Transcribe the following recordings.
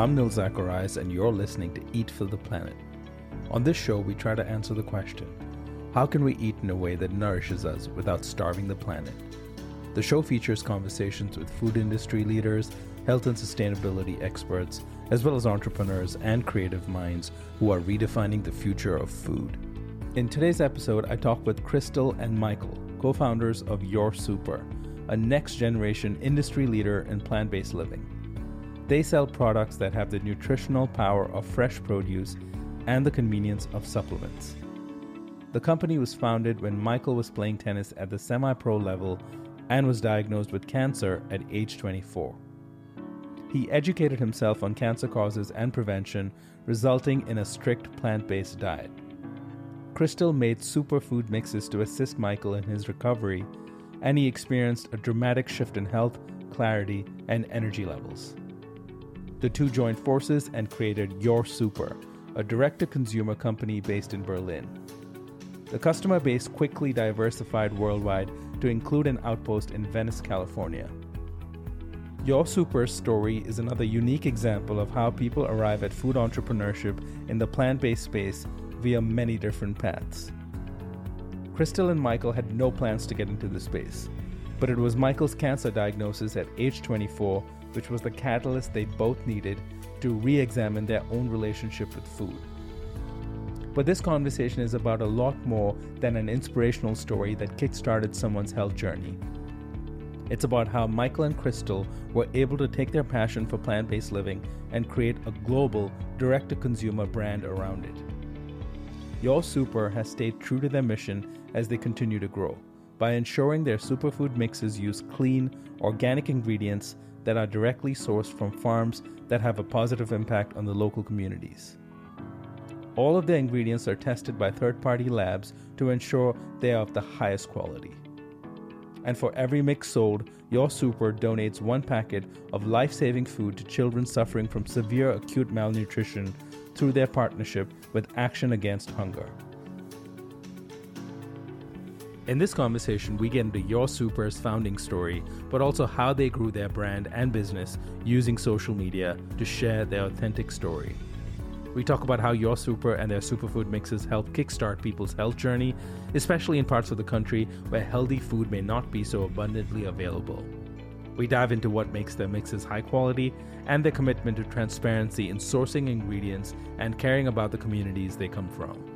I'm Nil Zacharias, and you're listening to Eat for the Planet. On this show, we try to answer the question how can we eat in a way that nourishes us without starving the planet? The show features conversations with food industry leaders, health and sustainability experts, as well as entrepreneurs and creative minds who are redefining the future of food. In today's episode, I talk with Crystal and Michael, co founders of Your Super, a next generation industry leader in plant based living. They sell products that have the nutritional power of fresh produce and the convenience of supplements. The company was founded when Michael was playing tennis at the semi pro level and was diagnosed with cancer at age 24. He educated himself on cancer causes and prevention, resulting in a strict plant based diet. Crystal made superfood mixes to assist Michael in his recovery, and he experienced a dramatic shift in health, clarity, and energy levels. The two joined forces and created Your Super, a direct to consumer company based in Berlin. The customer base quickly diversified worldwide to include an outpost in Venice, California. Your Super's story is another unique example of how people arrive at food entrepreneurship in the plant based space via many different paths. Crystal and Michael had no plans to get into the space, but it was Michael's cancer diagnosis at age 24 which was the catalyst they both needed to re examine their own relationship with food. But this conversation is about a lot more than an inspirational story that kickstarted someone's health journey. It's about how Michael and Crystal were able to take their passion for plant based living and create a global, direct to consumer brand around it. Your Super has stayed true to their mission as they continue to grow by ensuring their superfood mixes use clean, organic ingredients that are directly sourced from farms that have a positive impact on the local communities. All of the ingredients are tested by third party labs to ensure they are of the highest quality. And for every mix sold, Your Super donates one packet of life saving food to children suffering from severe acute malnutrition through their partnership with Action Against Hunger. In this conversation, we get into Your Super's founding story, but also how they grew their brand and business using social media to share their authentic story. We talk about how Your Super and their superfood mixes help kickstart people's health journey, especially in parts of the country where healthy food may not be so abundantly available. We dive into what makes their mixes high quality and their commitment to transparency in sourcing ingredients and caring about the communities they come from.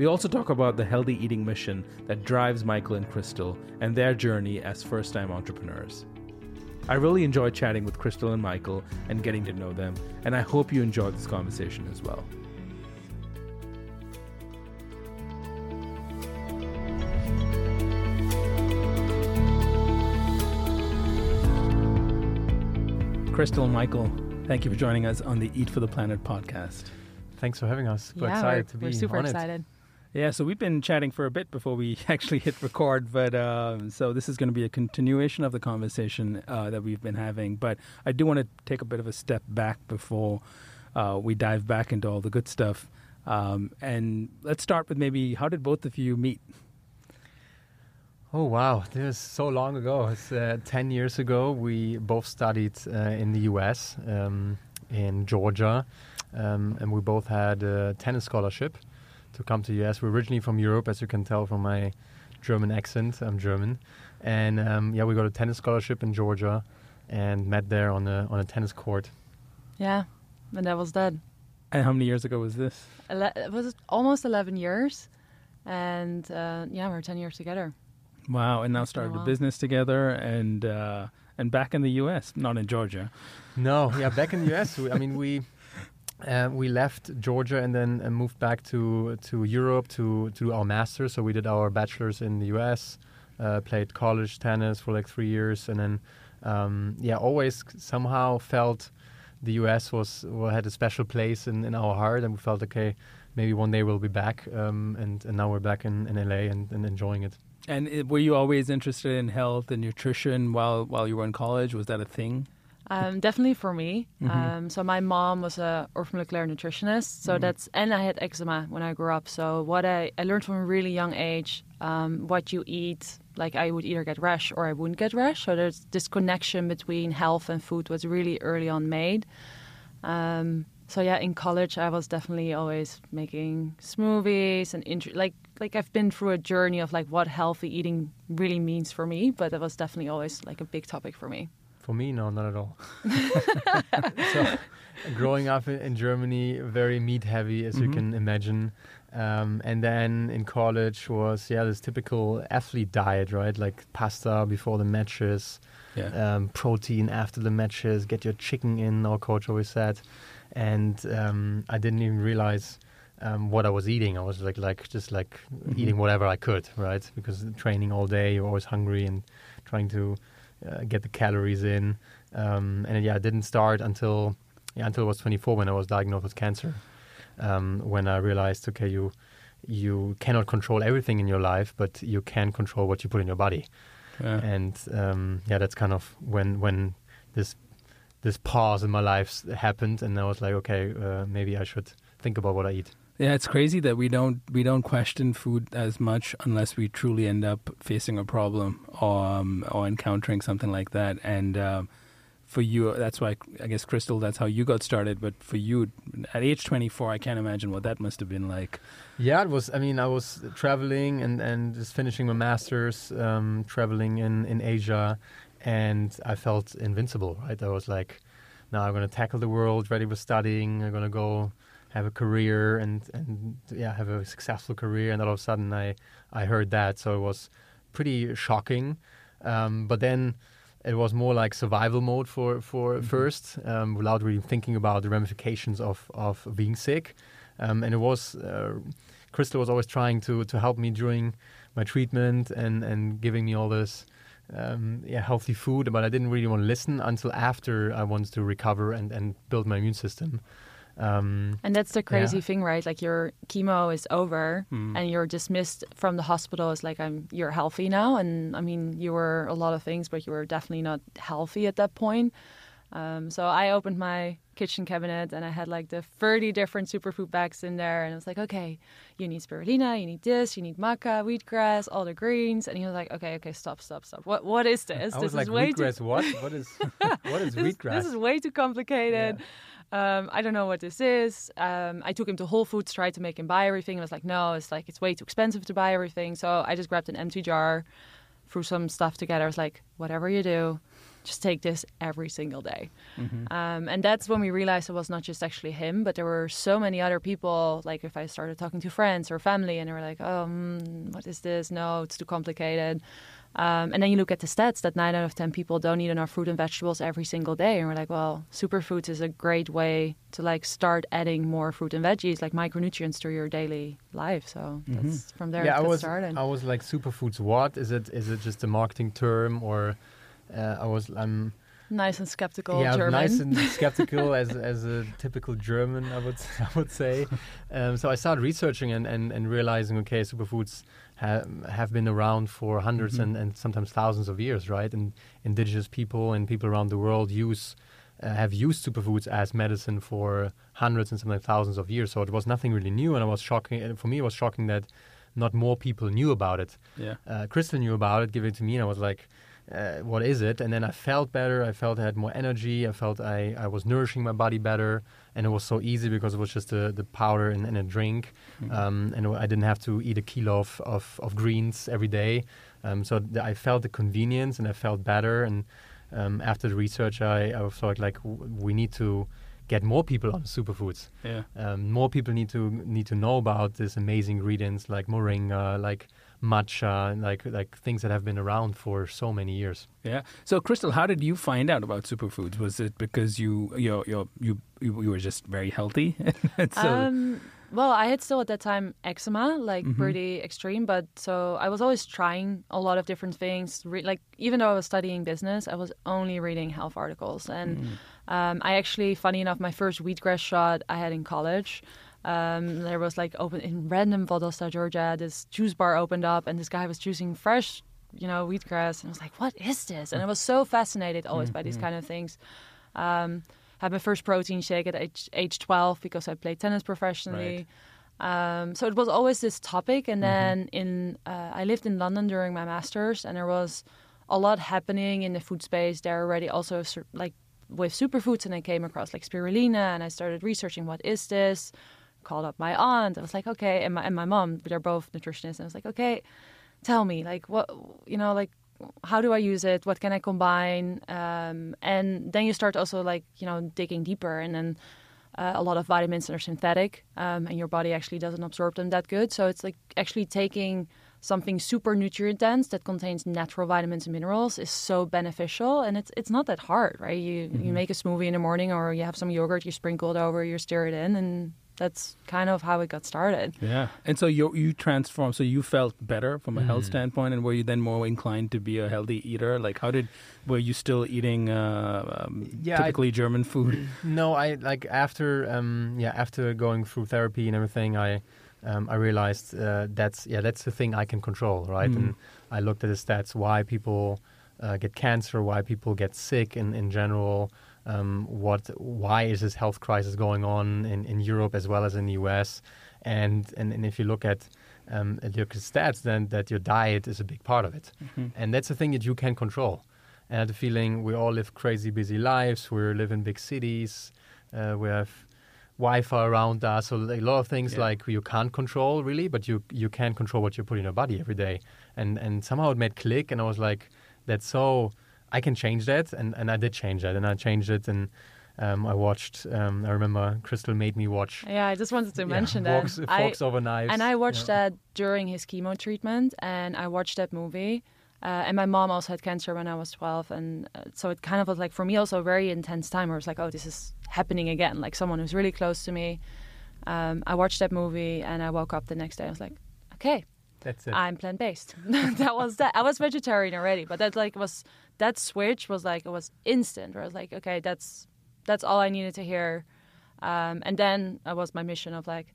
We also talk about the healthy eating mission that drives Michael and Crystal and their journey as first time entrepreneurs. I really enjoyed chatting with Crystal and Michael and getting to know them, and I hope you enjoyed this conversation as well. Crystal and Michael, thank you for joining us on the Eat for the Planet podcast. Thanks for having us. We're yeah, excited we're, to be we're super excited. It. Yeah, so we've been chatting for a bit before we actually hit record, but uh, so this is going to be a continuation of the conversation uh, that we've been having. But I do want to take a bit of a step back before uh, we dive back into all the good stuff. Um, and let's start with maybe how did both of you meet? Oh wow, this is so long ago. It's uh, ten years ago. We both studied uh, in the U.S. Um, in Georgia, um, and we both had a tennis scholarship to come to US. We're originally from Europe, as you can tell from my German accent. I'm German, and um, yeah, we got a tennis scholarship in Georgia, and met there on a on a tennis court. Yeah, and that was that. And how many years ago was this? Ele- it was almost 11 years, and uh, yeah, we're 10 years together. Wow! And now started a business together, and uh, and back in the U.S., not in Georgia. No, yeah, back in the U.S. I mean, we uh, we left Georgia and then uh, moved back to to Europe to to do our masters. So we did our bachelor's in the U.S., uh, played college tennis for like three years, and then um, yeah, always somehow felt the U.S. was well, had a special place in, in our heart, and we felt okay, maybe one day we'll be back. Um, and and now we're back in, in LA and, and enjoying it. And it, were you always interested in health and nutrition while while you were in college? Was that a thing? Um, definitely for me. Mhm. Um, so my mom was a orthomolecular nutritionist. So Mhm. that's and I had eczema when I grew up. So what I, I learned from a really young age, um, what you eat, like I would either get rash or I wouldn't get rash. So there's this connection between health and food was really early on made. Um, so yeah, in college I was definitely always making smoothies and int- like like I've been through a journey of like what healthy eating really means for me. But that was definitely always like a big topic for me. For me, no, not at all. so, growing up in, in Germany, very meat heavy, as you Mhm. can imagine. Um, and then in college was yeah this typical athlete diet, right? Like pasta before the matches, Yeah. um, protein after the matches, get your chicken in. Our coach always said, and um, I didn't even realize um, what I was eating. I was like like just like Mhm. eating whatever I could, right? Because training all day, you're always hungry and trying to uh, get the calories in. Um, and yeah, it didn't start until yeah until I was 24 when I was diagnosed with cancer. Um, when I realized, okay, you you cannot control everything in your life, but you can control what you put in your body. Yeah. And um, yeah, that's kind of when when this this pause in my life happened, and I was like, okay, uh, maybe I should think about what I eat. Yeah, it's crazy that we don't we don't question food as much unless we truly end up facing a problem or um, or encountering something like that. And um, for you, that's why I guess Crystal, that's how you got started. But for you, at age 24, I can't imagine what that must have been like. Yeah, it was. I mean, I was traveling and, and just finishing my masters, um, traveling in, in Asia, and I felt invincible. Right, I was like, now I'm going to tackle the world, ready for studying. I'm going to go have a career and and yeah, have a successful career. And all of a sudden, I I heard that, so it was pretty shocking. Um, but then it was more like survival mode for for Mhm. first, um, without really thinking about the ramifications of of being sick. Um, and it was uh, Crystal was always trying to to help me during my treatment and and giving me all this um, yeah healthy food, but I didn't really want to listen until after I wanted to recover and and build my immune system. Um, And that's the crazy Yeah. thing, right? Like your chemo is over Hmm. and you're dismissed from the hospital as like I'm you're healthy now. And I mean you were a lot of things, but you were definitely not healthy at that point. Um, so I opened my kitchen cabinet and I had like the 30 different superfood bags in there. And I was like, okay, you need spirulina, you need this, you need maca, wheatgrass, all the greens. And he was like, okay, okay, stop, stop, stop. What What is this? I this was like, is way too wheatgrass. What? What is what is this, wheatgrass? this is way too complicated. Um, I don't know what this is. Um, I took him to Whole Foods, tried to make him buy everything. I was like, no, it's like it's way too expensive to buy everything. So I just grabbed an empty jar, threw some stuff together. I was like, whatever you do, just take this every single day. Mhm. Um, and that's when we realized it was not just actually him, but there were so many other people. Like if I started talking to friends or family, and they were like, "Oh, mm, what is this? No, it's too complicated." Um, and then you look at the stats that nine out of ten people don't eat enough fruit and vegetables every single day, and we're like, "Well, superfoods is a great way to like start adding more fruit and veggies, like micronutrients, to your daily life." So that's from there yeah, I was started. I was like superfoods. What is it? Is it just a marketing term or? Uh, I was I'm nice and skeptical yeah German. nice and skeptical as as a typical German I would I would say. Um, so I started researching and, and, and realizing okay superfoods ha- have been around for 100s Mhm. and, and sometimes thousands of years right? And indigenous people and people around the world use uh, have used superfoods as medicine for hundreds and sometimes thousands of years. So it was nothing really new. And I was shocking and for me it was shocking that not more people knew about it. Yeah. uh, Crystal knew about it, gave it to me, and I was like, uh, "What is it?" And then I felt better. I felt I had more energy. I felt I, I was nourishing my body better, and it was so easy because it was just the the powder and, and a drink, Mhm. um, and I didn't have to eat a kilo of of, of greens every day. Um, so th- I felt the convenience, and I felt better. And um, after the research, I, I felt like w- we need to get more people on superfoods. Yeah. Um, more people need to need to know about these amazing ingredients like moringa, like matcha, like like things that have been around for so many years. Yeah. So, Crystal, how did you find out about superfoods? Was it because you you you you, you were just very healthy? so, um, well, I had still at that time eczema, like Mhm. pretty extreme, but so I was always trying a lot of different things. Re- like even though I was studying business, I was only reading health articles. And Mm. um, I actually, funny enough, my first wheatgrass shot I had in college. Um, there was like open in random Valdosta, Georgia, this juice bar opened up, and this guy was juicing fresh, you know, wheatgrass, and I was like, "What is this?" And I was so fascinated always by these Mhm. kind of things. Um, had my first protein shake at age, age 12 because I played tennis professionally. Um, so it was always this topic. And then in uh, I lived in London during my masters, and there was a lot happening in the food space there already. Also, like with superfoods, and I came across like spirulina, and I started researching what is this. Called up my aunt. I was like, okay, and my and my mom. They're both nutritionists. And I was like, okay, tell me, like what you know, like how do I use it? What can I combine? Um, and then you start also like you know digging deeper, and then uh, a lot of vitamins that are synthetic, um, and your body actually doesn't absorb them that good. So it's like actually taking something super nutrient dense that contains natural vitamins and minerals is so beneficial, and it's it's not that hard, right? You you make a smoothie in the morning, or you have some yogurt, you sprinkle it over, you stir it in, and that's kind of how it got started. Yeah. And so you you transformed. So you felt better from a health Mhm. standpoint, and were you then more inclined to be a healthy eater? Like, how did were you still eating uh, um, Yeah, I- typically German food? No, I like after um, yeah after going through therapy and everything, I um, I realized uh, that's yeah that's the thing I can control, right? Mm. And I looked at the stats, why people uh, get cancer, why people get sick in in general. Um, what why is this health crisis going on in, in Europe as well as in the US? And and, and if you look at um, at your stats, then that your diet is a big part of it. Mhm. And that's the thing that you can control. And I had the feeling we all live crazy busy lives. We live in big cities. Uh, we have Wi-Fi around us. So a lot of things Yeah. like you can't control really, but you you can control what you put in your body every day. And and somehow it made click, and I was like, that's so. I can change that, and, and I did change that, and I changed it, and um, I watched. Um, I remember Crystal made me watch. Yeah, I just wanted to yeah, mention that. Forks, I- over knives. And I watched Yeah. that during his chemo treatment, and I watched that movie. Uh, and my mom also had cancer when I was 12, and uh, so it kind of was like for me also a very intense time. Where it was like, oh, this is happening again. Like someone who's really close to me. Um, I watched that movie, and I woke up the next day. I was like, okay, That's it. I'm plant based. that was that. I was vegetarian already, but that like was that switch was like it was instant. Where I was like, okay, that's that's all I needed to hear. Um, and then it was my mission of like,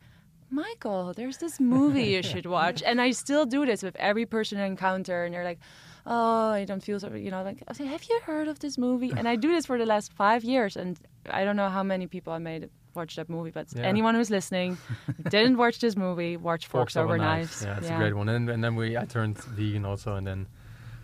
Michael, there's this movie you should watch, and I still do this with every person I encounter, and they're like, oh, I don't feel so, you know, like I say, have you heard of this movie? And I do this for the last five years, and I don't know how many people I made watch that movie, but Yeah. anyone who's listening didn't watch this movie, watch Forks, Over Knives. Yeah, it's a great one. And, and then we, I turned vegan also, and then,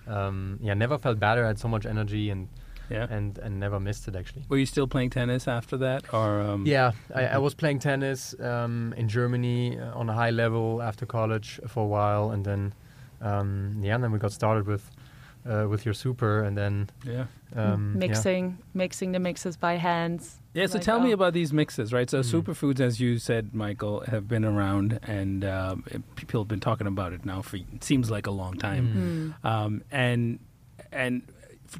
um, yeah, never felt better. I had so much energy and Yeah. and and never missed it actually. Were you still playing tennis after that, or um, Yeah, I, I was playing tennis um, in Germany uh, on a high level after college for a while, and then um, yeah, and then we got started with uh, with your super, and then Yeah. um, yeah. mixing mixing the mixes by hands. Yeah, so Like, tell me oh. about these mixes, right? So Mm. superfoods, as you said, Michael, have been around, and um, people have been talking about it now for it seems like a long time. Mm. Um, and and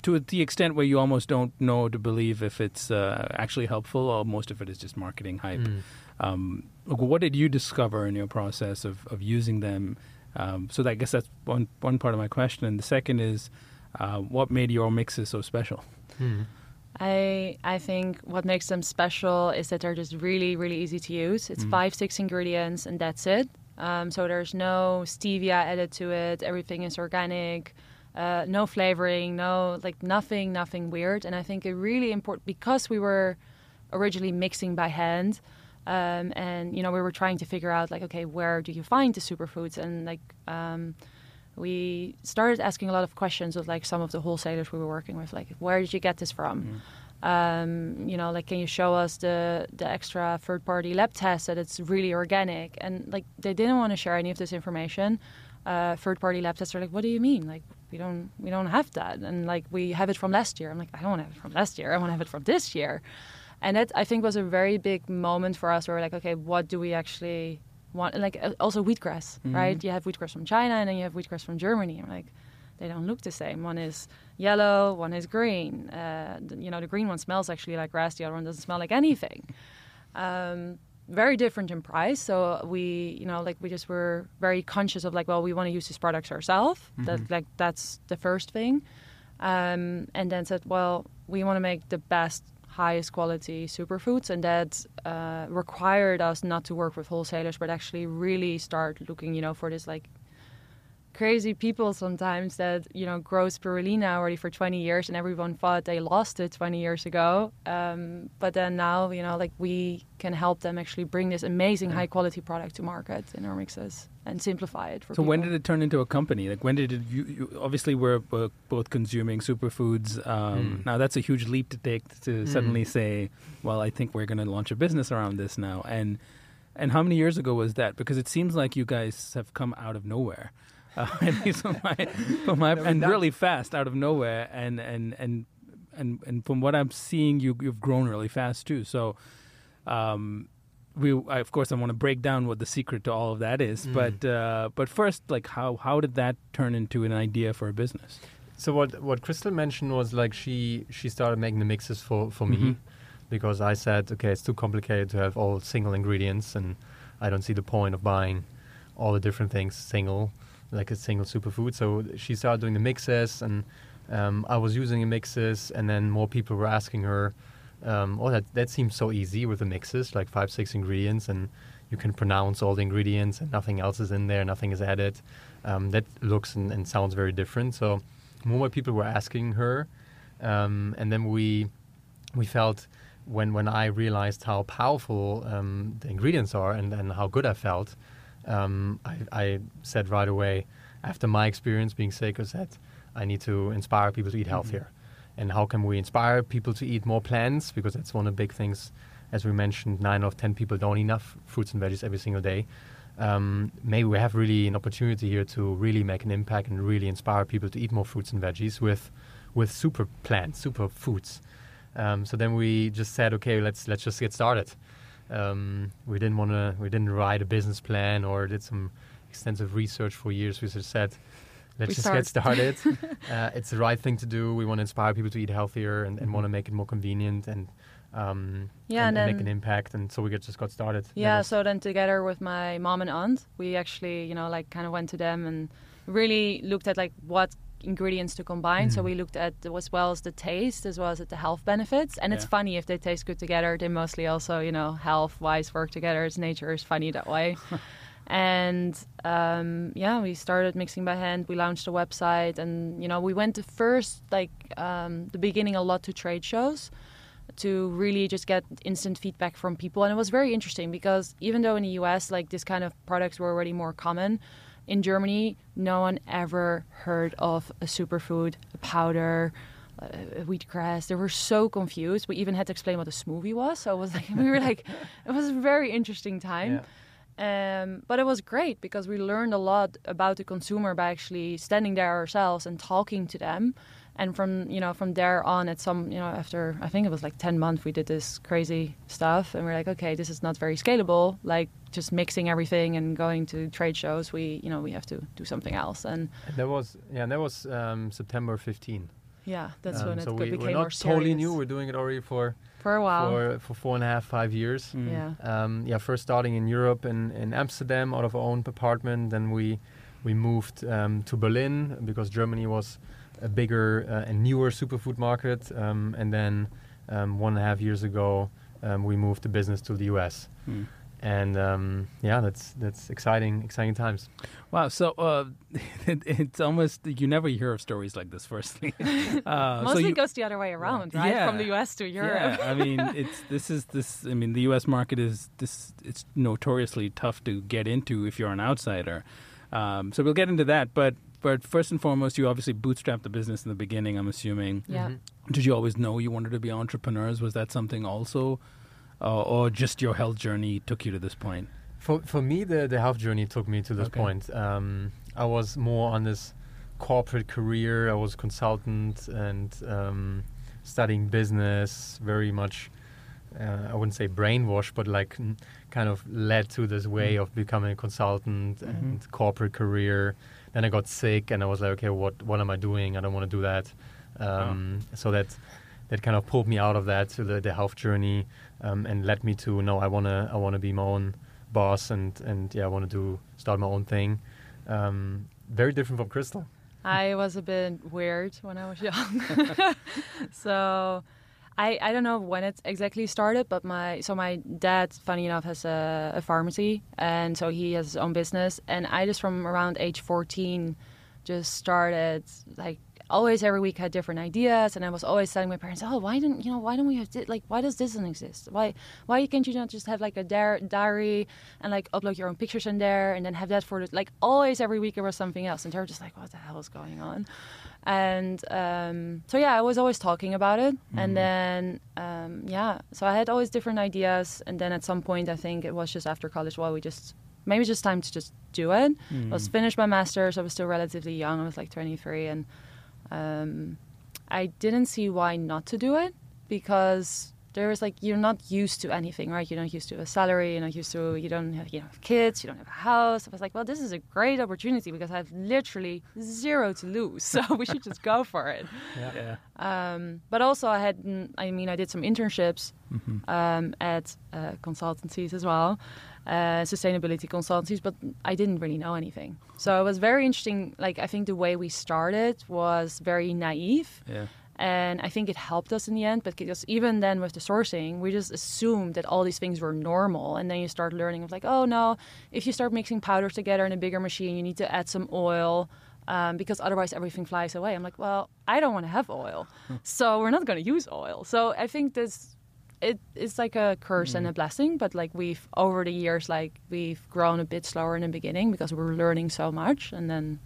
to the extent where you almost don't know to believe if it's uh, actually helpful, or most of it is just marketing hype. Mm. Um, what did you discover in your process of, of using them? Um, so that, I guess that's one one part of my question, and the second is, uh, what made your mixes so special? Mm. I I think what makes them special is that they're just really really easy to use. It's Mm. five six ingredients and that's it. Um, so there's no stevia added to it. Everything is organic. Uh, no flavoring. No like nothing nothing weird. And I think it really important because we were originally mixing by hand. Um, and you know we were trying to figure out like okay where do you find the superfoods? And like um, we started asking a lot of questions of like some of the wholesalers we were working with like where did you get this from? Um, you know like can you show us the the extra third party lab test that it's really organic? And like they didn't want to share any of this information. Uh, third party lab tests are like what do you mean? Like we don't we don't have that. And like we have it from last year. I'm like i don't have it from last year. I want to have it from this year and that I think was a very big moment for us. Where we're like, okay, what do we actually want? And like uh, also wheatgrass, Mhm. right? You have wheatgrass from China, and then you have wheatgrass from Germany. I'm like, they don't look the same. One is yellow, one is green. Uh, you know, the green one smells actually like grass. The other one doesn't smell like anything. Um, very different in price. So we, you know, like we just were very conscious of like, well, we want to use these products ourselves. That like that's the first thing. Um, and then said, well, we want to make the best, highest quality superfoods, and that uh, required us not to work with wholesalers, but actually really start looking, you know, for this like crazy people sometimes that you know grow spirulina already for 20 years and everyone thought they lost it 20 years ago um, but then now you know like we can help them actually bring this amazing high quality product to market in our mixes and simplify it for So when did it turn into a company? Like when did it? You, you obviously we're bo- both consuming superfoods. Um, Mm. Now that's a huge leap to take to suddenly say, "Well, I think we're going to launch a business around this now." And and how many years ago was that? Because it seems like you guys have come out of nowhere, uh, at least from my, from my No, and really fast out of nowhere. And and and and and from what I'm seeing, you you've grown really fast too. So. Um, we I, of course I want to break down what the secret to all of that is, Mm. but uh, but first, like how how did that turn into an idea for a business? So what what Crystal mentioned was like she she started making the mixes for for Mhm. me because I said okay it's too complicated to have all single ingredients and I don't see the point of buying all the different things single like a single superfood. So she started doing the mixes and um, I was using the mixes and then more people were asking her. Um, oh, that that seems so easy with the mixes, like five six ingredients, and you can pronounce all the ingredients and nothing else is in there, nothing is added. Um, that looks and, and sounds very different. So more people were asking her, um, and then we we felt when when I realized how powerful um, the ingredients are and, and how good I felt, um, I, I said right away after my experience being sick, I I need to inspire people to eat healthier. And how can we inspire people to eat more plants? Because that's one of the big things. As we mentioned, nine out of ten people don't eat enough fruits and veggies every single day. Um, maybe we have really an opportunity here to really make an impact and really inspire people to eat more fruits and veggies with with super plants, super foods. Um, so then we just said, okay, let's let's just get started. Um, we didn't want to, we didn't write a business plan or did some extensive research for years. We just said, let's We just start. get started. uh, it's the right thing to do. We want to inspire people to eat healthier and, and want to make it more convenient and um, Yeah, and, and and make an impact. And so we just got started. Yeah, so then together with my mom and aunt, we actually, you know, like kind of went to them and really looked at like what ingredients to combine. So Mhm. we looked at as well as the taste as well as at the health benefits. And it's funny if they taste good together, they mostly also, you know, health wise work together. It's nature is funny that way. and um, yeah, we started mixing by hand. We launched a website, and you know, we went to first like um, the beginning a lot to trade shows to really just get instant feedback from people and it was very interesting because even though in the US like this kind of products were already more common in Germany no one ever heard of a superfood a powder uh, wheatgrass they were so confused. We even had to explain what a smoothie was. So it was like we were like it was a very interesting time. Um, but it was great because we learned a lot about the consumer by actually standing there ourselves and talking to them. And from you know from there on, at some you know after I think it was like ten months, we did this crazy stuff, and we're like, okay, this is not very scalable. Like just mixing everything and going to trade shows, we you know we have to do something else. And And that was yeah, and that was um, September 15. yeah, that's Um, when it so got- we, became we're not totally new. We're doing it already for for a while. for for four and a half, five years. Mm. Yeah. Um, yeah, first starting in Europe in, in Amsterdam out of our own apartment. Then we we moved um, to Berlin because Germany was a bigger uh, and newer superfood market. Um, and then um, one and a half years ago, um, we moved the business to the US. Mm. And um, yeah, that's that's exciting, exciting times. Wow. So uh, it, it's almost you never hear of stories like this. Firstly, uh, Mostly so you, it goes the other way around, right? From the US to Europe. Yeah, I mean, it's this is this. I mean, the U.S. market is this. It's notoriously tough to get into if you're an outsider. Um, so we'll get into that, but but first and foremost, you obviously bootstrapped the business in the beginning. I'm assuming. Yeah. Mhm. Did you always know you wanted to be entrepreneurs? Was that something also, uh, or just your health journey took you to this point? For for me, the the health journey took me to this Okay. point. Um, I was more on this corporate career. I was consultant and um, studying business, very much uh, I wouldn't say brainwashed, but like n- kind of led to this way Mm. of becoming a consultant Mhm. and corporate career. Then I got sick, and I was like, okay, what what am I doing? I don't want to do that. Um, So that that kind of pulled me out of that to the, the health journey, um, and led me to no, I wanna I wanna be my own boss, and and yeah, I want to do start my own thing. Um, very different from Crystal. I was a bit weird when I was young. so I, I don't know when it exactly started, but my so my dad, funny enough, has a, a pharmacy, and so he has his own business. And I just from around age 14 just started like always every week had different ideas and I was always telling my parents, "Oh, why didn't you know? Why don't we have like? Why does this not exist? Why why can't you not just have like a dar- diary and like upload your own pictures in there and then have that for the, like always every week there was something else and they were just like, what the hell is going on? And um, so yeah, I was always talking about it, and then um, yeah, so I had always different ideas, and then at some point I think it was just after college, well, we just maybe it's just time to just do it. I was finished my master's. I was still relatively young. I was like 23, and um, I didn't see why not to do it because there was like you're not used to anything, right? You're not used to a salary. You're not used to you don't have you know kids. You don't have a house. I was like, well, this is a great opportunity because I have literally zero to lose, so we should just go for it. Yeah. Um, but also, I had, I mean, I did some internships Mm-hmm. um, at uh, consultancies as well, uh, sustainability consultancies, but I didn't really know anything. So it was very interesting. Like, I think the way we started was very naive. Yeah. And I think it helped us in the end but because even then with the sourcing, we just assumed that all these things were normal. And then you start learning of like, oh no, if you start mixing powders together in a bigger machine, you need to add some oil um, because otherwise everything flies away. I'm like, well, I don't want to have oil, so we're not going to use oil. So I think this it, it's like a curse and a blessing, but like we've over the years, like we've grown a bit slower in the beginning because we were learning so much, and then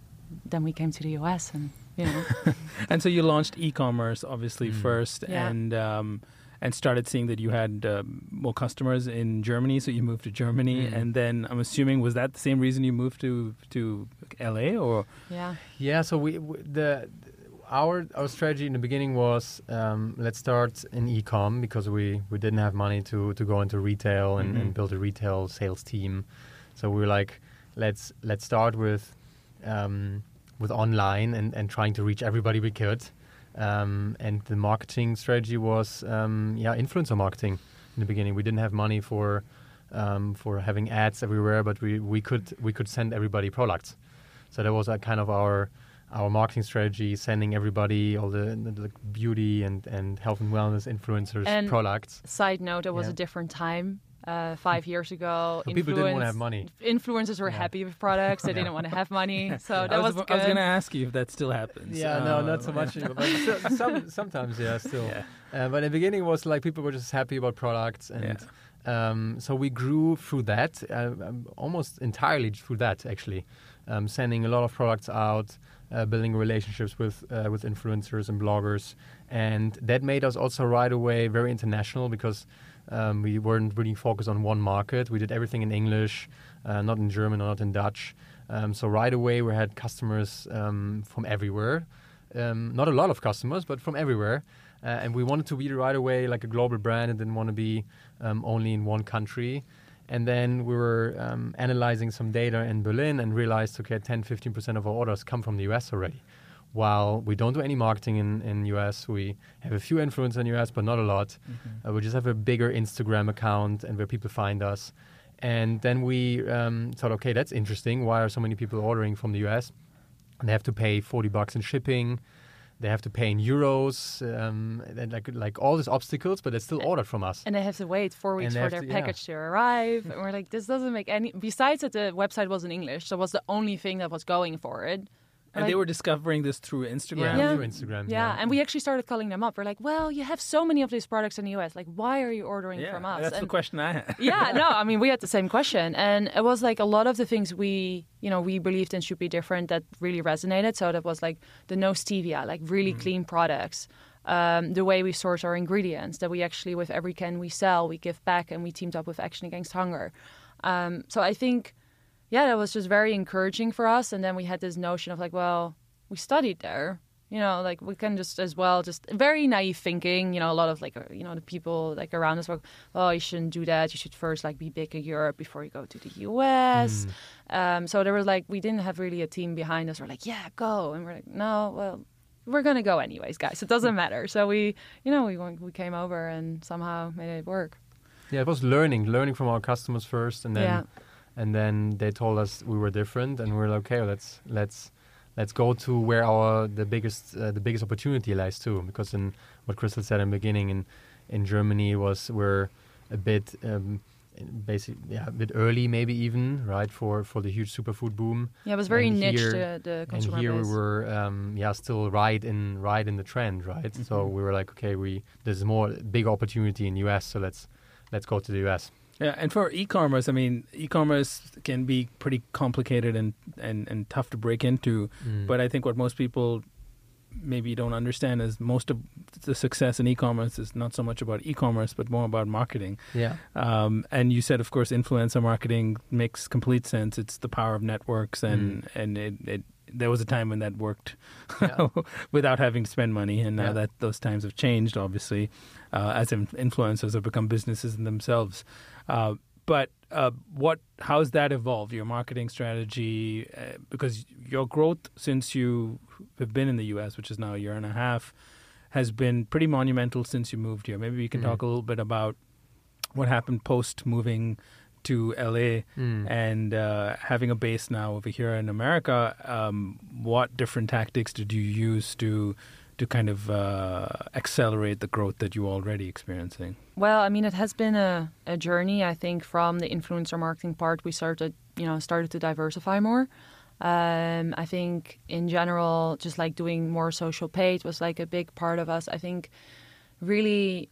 then we came to the US and you know. And so you launched e-commerce, obviously Mm. first, Yeah. and um, and started seeing that you had um, more customers in Germany. So you moved to Germany, Mm. and then I'm assuming was that the same reason you moved to to LA, or yeah. Yeah, so we w- the our our strategy in the beginning was um, let's start in e-com because we, we didn't have money to, to go into retail and, Mhm. and build a retail sales team. So we were like, let's let's start with um, with online and, and trying to reach everybody we could. Um, and the marketing strategy was um, yeah influencer marketing in the beginning. We didn't have money for um, for having ads everywhere, but we, we could we could send everybody products. So that was a kind of our our marketing strategy, sending everybody all the, the, the beauty and, and health and wellness influencers And- products. Side note: It was Yeah. a different time. Uh, five years ago, So people didn't want to have money. Influencers were Yeah. happy with products; they didn't want to have money, so that I was, was, good. I was going to ask you if that still happens. Yeah, no, Uh, not so much. anymore, but so- some, sometimes, yeah, still. Yeah. Uh, but in the beginning, it was like people were just happy about products, and um, so we grew through that, uh, um, almost entirely through that, actually, um, sending a lot of products out, uh, building relationships with uh, with influencers and bloggers, and that made us also right away very international because um, we weren't really focused on one market. We did everything in English, uh, not in German or not in Dutch. Um, so right away, we had customers um, from everywhere. Um, not a lot of customers, but from everywhere. Uh, and we wanted to be right away like a global brand and didn't want to be um, only in one country. And then we were um, analyzing some data in Berlin and realized, okay, 10, 15% of our orders come from the US already. While we don't do any marketing in, in US, we have a few influencers in US, but not a lot. Uh, we just have a bigger Instagram account and where people find us. And then we um, thought, okay, that's interesting. Why are so many people ordering from the US? And they have to pay 40 bucks in shipping. They have to pay in euros, um, and like like all these obstacles, but they still ordered from us. and they have to wait four weeks for their to- yeah. package to arrive. and we're like, this doesn't make any. Besides that, the website was in English, so it was the only thing that was going for it. And Like- they were discovering this through Instagram. Yeah. through Instagram. Yeah, and we actually started calling them up. We're like, well, you have so many of these products in the US. Like, why are you ordering Yeah, from us? That's the question I had. yeah, no, I mean, we had the same question. And it was like a lot of the things we, you know, we believed in should be different that really resonated. So that was like the no stevia, like really clean products. Um, the way we source our ingredients, that we actually, with every can we sell, we give back and we teamed up with Action Against Hunger. Um, so I think, yeah, that was just very encouraging for us. And then we had this notion of like, well, we studied there. You know, like we can just as well just very naive thinking. You know, a lot of like uh, you know the people like around us were, oh, you shouldn't do that. You should first like be big in Europe before you go to the U.S. Um, so there was like we didn't have really a team behind us. We're like, yeah, go, and we're like, no, well, we're gonna go anyways, guys. It doesn't matter. So we, you know, we we came over and somehow made it work. Yeah, it was learning, learning from our customers first, and then Yeah. And then they told us we were different, and we are like, okay, let's let's let's go to where our the biggest uh, the biggest opportunity lies too. Because in what Crystal said in the beginning, in in Germany was we're a bit um, basic, yeah, a bit early maybe even right for for the huge superfood boom. Yeah, it was very And niche here- the, the and here base. we were um, yeah still right in right in the trend right so Mhm. we were like okay we there's more big opportunity in us so let's let's go to the us Yeah, and for e-commerce, I mean, e-commerce can be pretty complicated and, and, and tough to break into. Mm. But I think what most people maybe don't understand is most of the success in e-commerce is not so much about e-commerce, but more about marketing. yeah Um, and you said, of course, influencer marketing makes complete sense. It's the power of networks, and and it, it there was a time when that worked Yeah. without having to spend money, and now Yeah. that those times have changed, obviously, uh, as influencers have become businesses in themselves. Uh, but uh, what? How's that evolved? Your marketing strategy, uh, because your growth since you have been in the U.S., which is now a year and a half, has been pretty monumental since you moved here. Maybe we can Mhm. talk a little bit about what happened post moving to LA Mm. and uh, having a base now over here in America. Um, what different tactics did you use to to kind of uh, accelerate the growth that you're already experiencing? Well, I mean, it has been a, a journey. I think from the influencer marketing part, we started, you know, started to diversify more. Um, I think in general, just like doing more social paid was like a big part of us. I think really,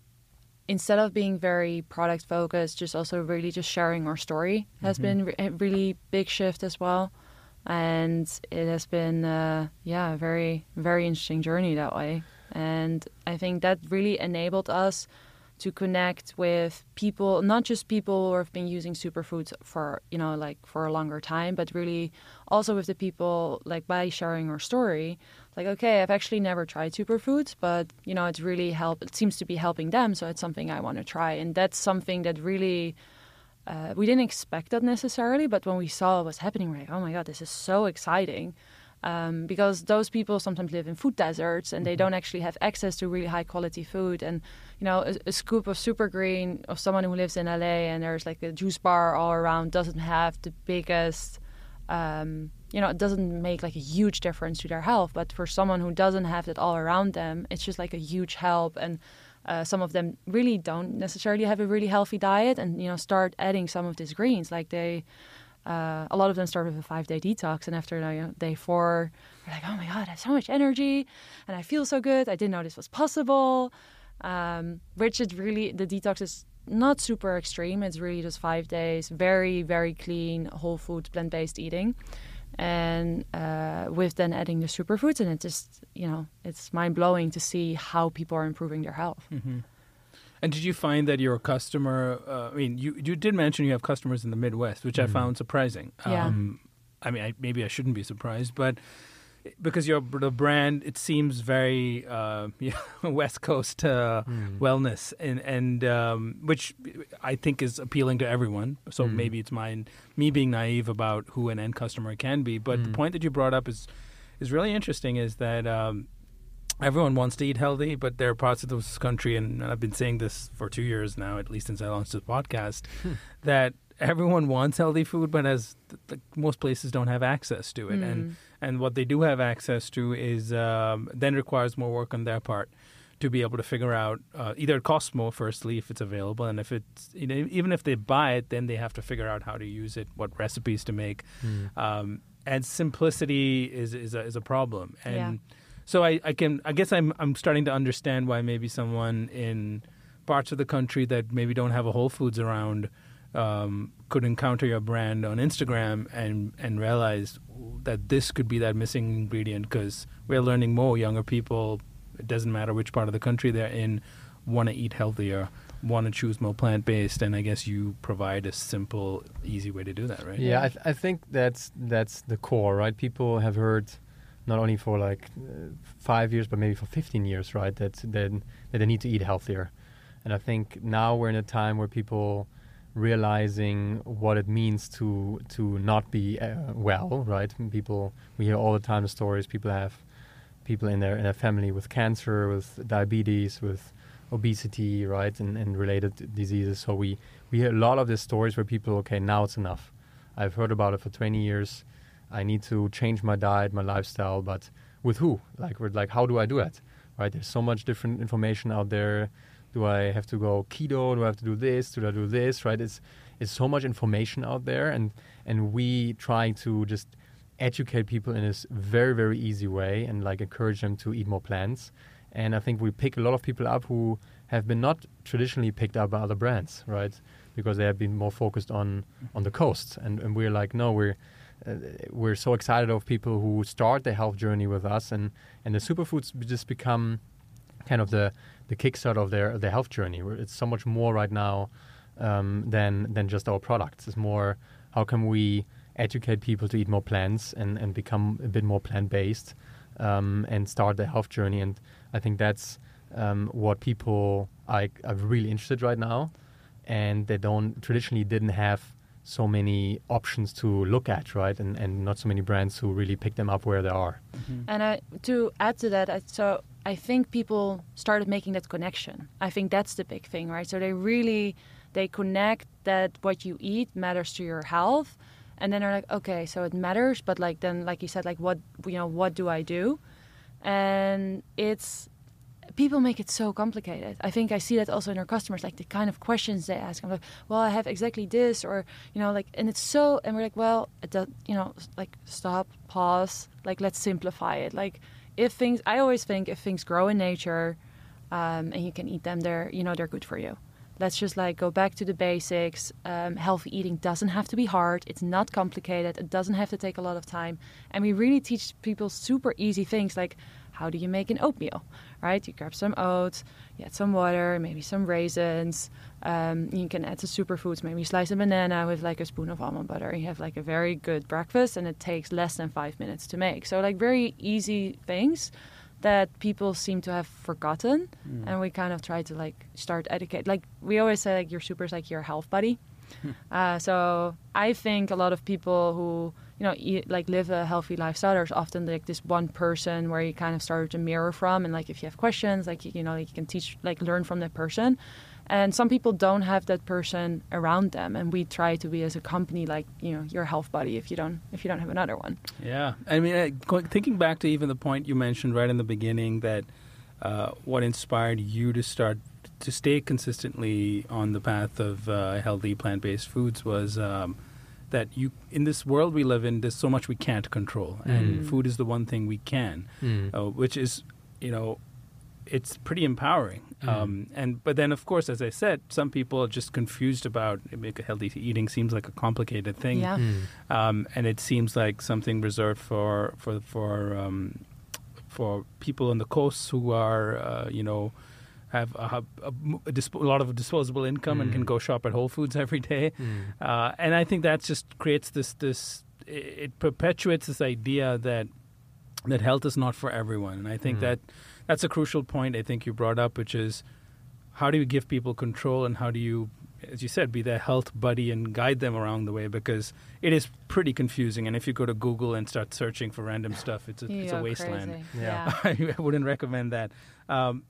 instead of being very product focused, just also really just sharing our story has been a really big shift as well. And it has been, uh, yeah, a very, very interesting journey that way. And I think that really enabled us to connect with people, not just people who have been using superfoods for, you know, like for a longer time, but really also with the people, like by sharing our story, like, okay, I've actually never tried superfoods, but, you know, it's really help. It seems to be helping them. So it's something I want to try. And that's something that really, uh, we didn't expect that necessarily, but when we saw what was happening, we're like, oh my God, this is so exciting. Um, because those people sometimes live in food deserts and they don't actually have access to really high quality food. And, you know, a, a scoop of super green of someone who lives in LA and there's like a juice bar all around doesn't have the biggest, um, you know, it doesn't make like a huge difference to their health. But for someone who doesn't have that all around them, it's just like a huge help. And uh, some of them really don't necessarily have a really healthy diet and, you know, start adding some of these greens. Like they, uh, a lot of them start with a five day detox, and after you know, day four, they're like, "Oh my god, I have so much energy, and I feel so good. I didn't know this was possible." Um, which is really the detox is not super extreme. It's really just five days, very very clean, whole food, plant based eating, and uh, with then adding the superfoods, and it just you know it's mind blowing to see how people are improving their health. Mm-hmm. And did you find that your customer? Uh, I mean, you you did mention you have customers in the Midwest, which I Mhm. found surprising. Yeah. Um, I mean, I, maybe I shouldn't be surprised, but because your the brand, it seems very uh, yeah, West Coast uh, Mm. wellness, and and um, which I think is appealing to everyone. So Mm. maybe it's mine, me being naive about who an end customer can be. But the Mm. point that you brought up is is really interesting. Is that um, everyone wants to eat healthy, but there are parts of this country, and I've been saying this for two years now, at least since I launched this podcast, Hmm. that everyone wants healthy food, but as th- th- most places don't have access to it, and Mm. and what they do have access to is um, then requires more work on their part to be able to figure out uh, either it costs more firstly if it's available and if it's you know, even if they buy it then they have to figure out how to use it what recipes to make Mm. um, and simplicity is is a, is a problem and Yeah. so I, I can I guess I'm I'm starting to understand why maybe someone in parts of the country that maybe don't have a Whole Foods around um, could encounter your brand on Instagram and and realize that this could be that missing ingredient because we're learning more younger people it doesn't matter which part of the country they're in want to eat healthier want to choose more plant-based and i guess you provide a simple easy way to do that right Yeah, I, th- I think that's that's the core, right? People have heard not only for like uh, five years, but maybe for 15 years, right? That, that that they need to eat healthier. And I think now we're in a time where people realizing what it means to to not be uh, well, right? People we hear all the time the stories people have people in their in their family with cancer, with diabetes, with obesity, right, and, and related diseases. So we we hear a lot of these stories where people, okay, now it's enough. I've heard about it for 20 years. I need to change my diet, my lifestyle, but with who? Like, like, how do I do it? Right? There's so much different information out there. Do I have to go keto? Do I have to do this? Do I do this? Right? It's it's so much information out there, and and we try to just educate people in this very very easy way and like encourage them to eat more plants. And I think we pick a lot of people up who have been not traditionally picked up by other brands, right? Because they have been more focused on on the coast, and, and we're like, no, we're uh, we're so excited of people who start their health journey with us, and and the superfoods just become kind of the the kickstart of their their health journey. It's so much more right now um, than than just our products. It's more how can we educate people to eat more plants and and become a bit more plant based um, and start their health journey. And I think that's um, what people are, are really interested right now, and they don't traditionally didn't have so many options to look at, right? And and not so many brands who really pick them up where they are. Mm-hmm. And I, to add to that, I, so I think people started making that connection. I think that's the big thing, right? So they really they connect that what you eat matters to your health, and then they're like, okay, so it matters, but like then, like you said, like what you know, what do I do? And it's people make it so complicated. I think I see that also in our customers, like the kind of questions they ask. I'm like, well, I have exactly this, or you know, like, and it's so, and we're like, well, does, you know, like stop, pause, like let's simplify it. Like, if things, I always think if things grow in nature, um, and you can eat them, they're, you know, they're good for you. Let's just like go back to the basics. Um, healthy eating doesn't have to be hard. It's not complicated. It doesn't have to take a lot of time. And we really teach people super easy things like how do you make an oatmeal, right? You grab some oats, you add some water, maybe some raisins. Um, you can add some superfoods, maybe slice a banana with like a spoon of almond butter. You have like a very good breakfast, and it takes less than five minutes to make. So like very easy things that people seem to have forgotten, mm. and we kind of try to like start educate. Like we always say, like your super is like your health buddy. Hmm. uh, so I think a lot of people who you know eat, like live a healthy lifestyle there's often like this one person where you kind of start to mirror from and like if you have questions like you know like you can teach like learn from that person. And some people don't have that person around them and we try to be as a company like you know your health buddy if you don't if you don't have another one. Yeah. I mean thinking back to even the point you mentioned right in the beginning that uh, what inspired you to start to stay consistently on the path of uh, healthy plant-based foods was um, that you in this world we live in, there's so much we can't control, mm. and food is the one thing we can, mm. uh, which is you know it's pretty empowering. Mm. Um, and but then, of course, as I said, some people are just confused about make a healthy eating seems like a complicated thing, yeah. mm. um, and it seems like something reserved for for for um, for people on the coasts who are uh, you know have a, a, a, disp- a lot of disposable income mm. and can mm. go shop at Whole Foods every day. Mm. Uh, and I think that just creates this this it perpetuates this idea that that health is not for everyone. And I think mm. that that's a crucial point I think you brought up, which is how do you give people control and how do you as you said, be their health buddy and guide them around the way because it is pretty confusing. And if you go to Google and start searching for random stuff, it's a, it's a wasteland. Crazy. Yeah, I wouldn't recommend that. Um,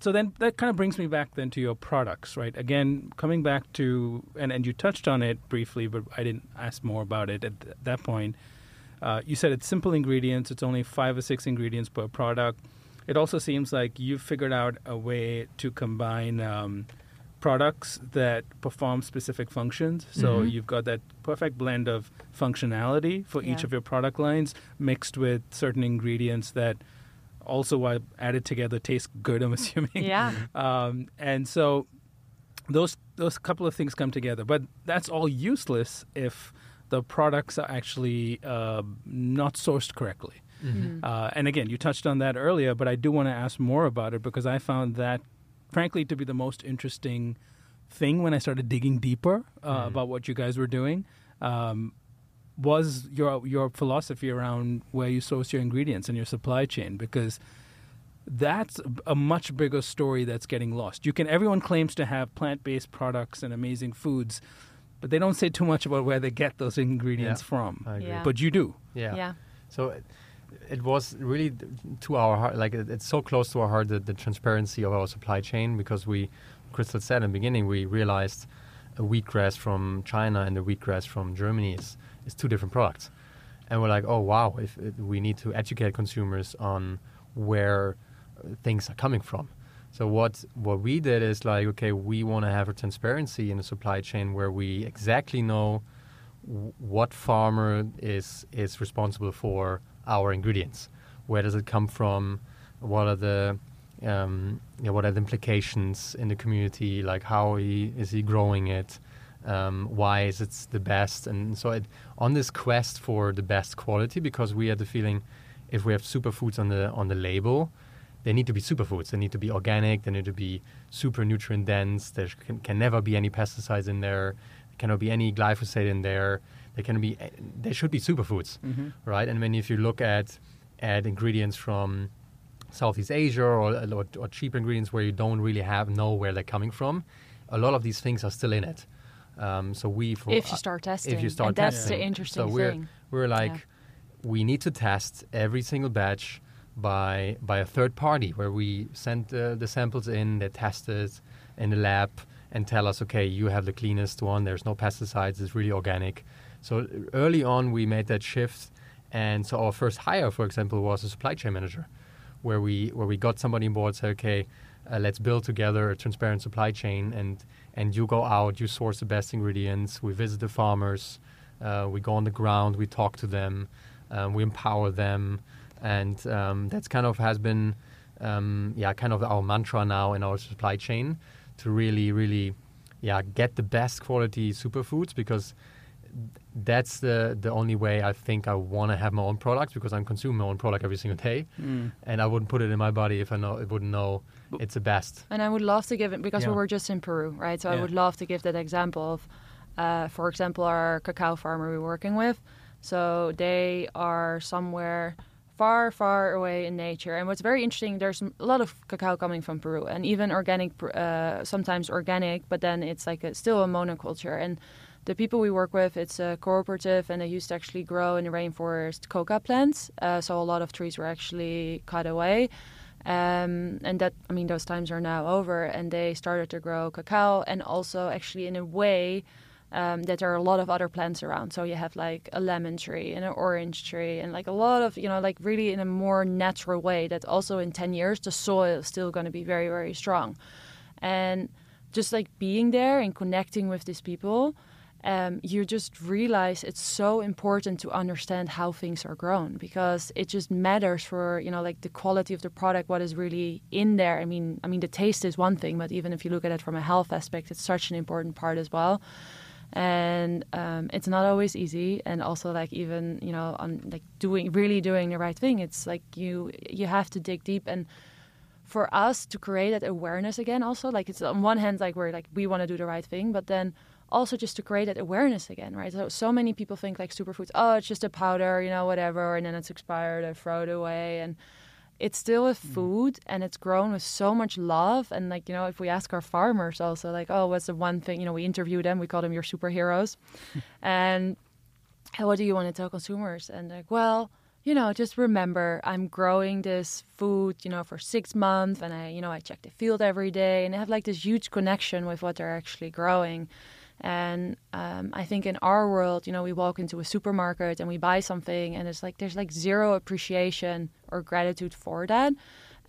so then that kind of brings me back then to your products, right? Again, coming back to and and you touched on it briefly, but I didn't ask more about it at th- that point. Uh, you said it's simple ingredients; it's only five or six ingredients per product. It also seems like you've figured out a way to combine um, products that perform specific functions. So mm-hmm. you've got that perfect blend of functionality for yeah. each of your product lines, mixed with certain ingredients that also while added together tastes good. I'm assuming. Yeah. Um, and so those those couple of things come together, but that's all useless if the products are actually uh, not sourced correctly. Mm-hmm. Uh, and again, you touched on that earlier, but I do want to ask more about it because I found that, frankly, to be the most interesting thing when I started digging deeper uh, mm-hmm. about what you guys were doing. Um, was your your philosophy around where you source your ingredients and your supply chain because that's a much bigger story that's getting lost. You can everyone claims to have plant-based products and amazing foods, but they don't say too much about where they get those ingredients Yeah, from. I agree. Yeah. But you do. Yeah. Yeah. So it, it was really to our heart, like it- it's so close to our heart, the, the transparency of our supply chain, because we, Kristel said in the beginning, we realized a wheatgrass from China and a wheatgrass from Germany is, is two different products. And we're like, oh wow, if it, we need to educate consumers on where uh, things are coming from. So what what we did is like, okay, we want to have a transparency in the supply chain where we exactly know w- what farmer is is responsible for our ingredients. Where does it come from? What are the um, you know, what are the implications in the community? Like how he, is he growing it? Um, why is it the best? And so it, on this quest for the best quality, because we had the feeling if we have superfoods on the on the label, they need to be superfoods. They need to be organic. They need to be super nutrient dense. There can, can never be any pesticides in there. There cannot be any glyphosate in there. There can be. They should be superfoods, right? And then if you look at at ingredients from Southeast Asia or, or, or cheap ingredients where you don't really have know where they're coming from, a lot of these things are still in it. Um, so we, for, If you start testing. if you start and that's testing, the interesting so we're thing. we're like, Yeah. we need to test every single batch by by a third party where we send uh, the samples in, they test it in the lab and tell us, okay, you have the cleanest one. There's no pesticides. It's really organic. So early on, we made that shift, and so our first hire, for example, was a supply chain manager, where we where we got somebody on board, said, okay, uh, let's build together a transparent supply chain, and and you go out, you source the best ingredients, we visit the farmers, uh, we go on the ground, we talk to them, um, we empower them, and um, that's kind of has been, um, yeah, kind of our mantra now in our supply chain to really, really, yeah, get the best quality superfoods because that's the the only way I think I want to have my own products because I'm consuming my own product every single day, Mm. and I wouldn't put it in my body if I know it wouldn't know it's the best. And I would love to give it because we were just in Peru, right? So I would love to give that example of, uh, for example, our cacao farmer we're working with. So they are somewhere far, far away in nature. And what's very interesting, there's a lot of cacao coming from Peru, and even organic, uh, sometimes organic, but then it's like a, still a monoculture. And the people we work with, it's a cooperative, and they used to actually grow in the rainforest coca plants. Uh, so a lot of trees were actually cut away. Um, and that, I mean, those times are now over, and they started to grow cacao, and also actually in a way um, that there are a lot of other plants around. So you have like a lemon tree and an orange tree, and like a lot of, you know, like really in a more natural way. That also in 10 years, the soil is still going to be very, very strong. And just like being there and connecting with these people, um, you just realize it's so important to understand how things are grown because it just matters for you know like the quality of the product, what is really in there. I mean, I mean the taste is one thing, but even if you look at it from a health aspect, it's such an important part as well. And um, it's not always easy, and also like even you know on like doing really doing the right thing, it's like you you have to dig deep and for us to create that awareness again also like it's on one hand like we're like we want to do the right thing but then also just to create that awareness again right? So so many people think like superfoods oh it's just a powder you know whatever and then it's expired i throw it away and it's still a mm. food and it's grown with so much love and like you know if we ask our farmers also like oh what's the one thing you know we interview them we call them your superheroes and "Hey, what do you want to tell consumers? And like well you know just remember i'm growing this food you know for six months and i you know i check the field every day and they have like this huge connection with what they're actually growing and um, i think in our world you know we walk into a supermarket and we buy something and it's like there's like zero appreciation or gratitude for that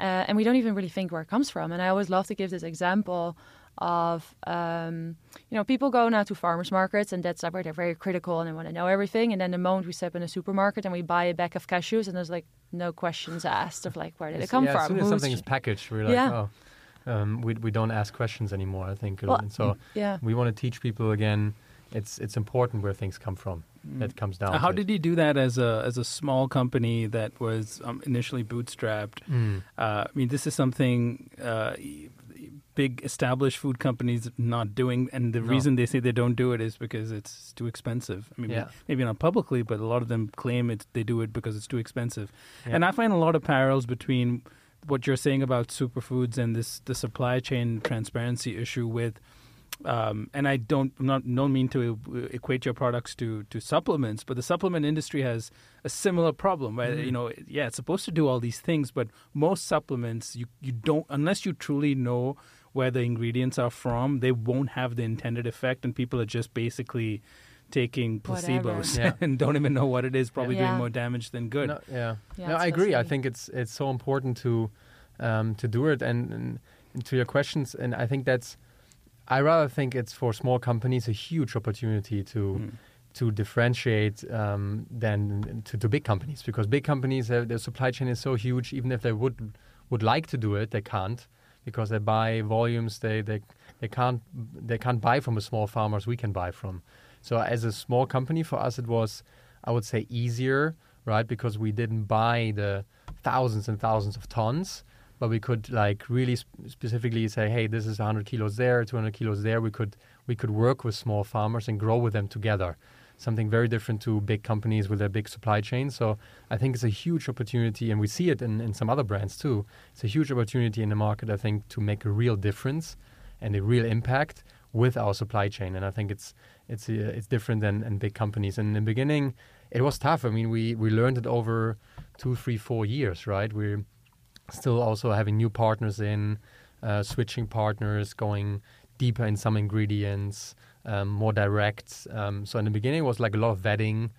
uh, and we don't even really think where it comes from. And i always love to give this example of um, you know people go now to farmers markets and that's where they're very critical and they want to know everything. And then the moment we step in a supermarket and we buy a bag of cashews and there's like no questions asked of like where did it come yeah, from? As soon as something is packaged, we're like, Yeah. oh, um, we we don't ask questions anymore. I think Well, And so. yeah We want to teach people again. It's it's important where things come from. That comes down. How to did it. you do that as a as a small company that was um, initially bootstrapped? Mm. Uh, I mean, this is something uh, big established food companies not doing, and the No. reason they say they don't do it is because it's too expensive. I mean, Yeah. maybe not publicly, but a lot of them claim it. They do it because it's too expensive. Yeah. And I find a lot of parallels between what you're saying about superfoods and this the supply chain transparency issue with. Um, and I don't not don't mean to equate your products to to supplements, but the supplement industry has a similar problem. Where, Mhm. You know, yeah, it's supposed to do all these things, but most supplements you you don't unless you truly know where the ingredients are from, they won't have the intended effect, and people are just basically taking placebos Yeah. and don't even know what it is, probably Yeah. doing more damage than good. No, yeah. Yeah, no, I agree. I think it's it's so important to um, to do it. And, and, and to your questions, and I think that's. I rather think it's for small companies a huge opportunity to Mm. to differentiate um, than to, to big companies because big companies their, their supply chain is so huge. Even if they would would like to do it, they can't because they buy volumes they they they can't they can't buy from the small farmers we can buy from. So uh, as a small company, for us it was I would say easier, right? Because we didn't buy the thousands and thousands of tons, but we could like really sp- specifically say, hey, this is 100 kilos there, 200 kilos there. We could we could work with small farmers and grow with them together. Something very different to big companies with their big supply chain. So I think it's a huge opportunity, and we see it in, in some other brands too. It's a huge opportunity in the market, I think, to make a real difference and a real impact with our supply chain. And I think it's it's uh, it's different than, than big companies. And in the beginning, it was tough. I mean, we we learned it over two, three, four years, right? We're still also having new partners in, uh, switching partners, going deeper in some ingredients, um, more direct. Um, so in the beginning, it was like a lot of vetting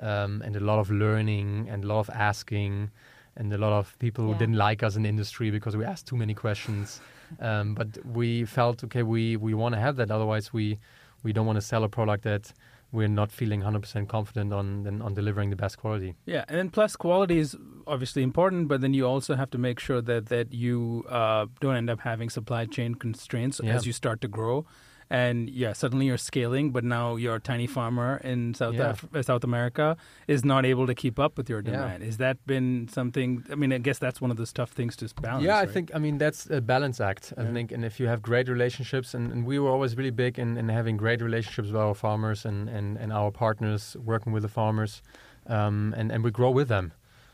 um, and a lot of learning and a lot of asking and a lot of people who Yeah. didn't like us in the industry because we asked too many questions. Um, but we felt okay, we, we want to have that. Otherwise, we we don't want to sell a product that we're not feeling 100% confident on on delivering the best quality. Yeah, and plus quality is obviously important, but then you also have to make sure that that you uh, don't end up having supply chain constraints Yeah. as you start to grow. And yeah, suddenly you're scaling, but now your tiny farmer in South Yeah. Af- South America is not able to keep up with your Yeah. demand. Has that been something? I mean, I guess that's one of those tough things to balance. Yeah, I right? think I mean that's a balance act. I Yeah. think, and if you have great relationships, and, and we were always really big in, in having great relationships with our farmers and, and, and our partners working with the farmers, um, and and we grow with them.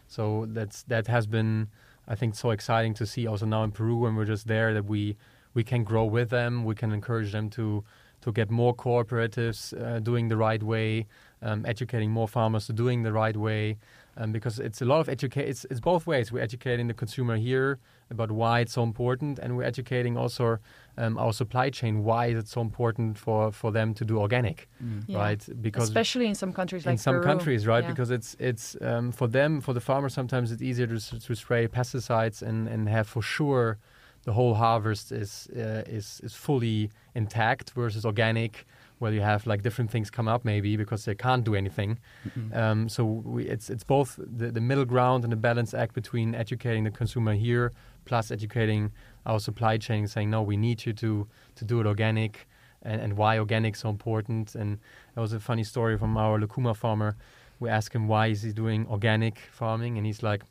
So that's that has been, I think, so exciting to see. Also now in Peru, when we're just there, that we we can grow with them. We can encourage them to to get more cooperatives uh, doing the right way, um, educating more farmers to doing the right way, um, because it's a lot of educate. It's, it's both ways. We're educating the consumer here about why it's so important, and we're educating also um, our supply chain why is it so important for, for them to do organic, Mm. Yeah. right? Because especially in some countries like in some Peru. countries, right? Yeah. Because it's it's um, for them, for the farmers, sometimes it's easier to, to spray pesticides and, and have for sure the whole harvest is uh, is is fully intact versus organic, where you have like different things come up maybe because they can't do anything. Mhm. Um, so we, it's it's both the, the middle ground and the balance act between educating the consumer here plus educating our supply chain, saying no, we need you to to do it organic, and, and why organic is so important. And that was a funny story from our lucuma farmer. We asked him why is he doing organic farming, and he's like,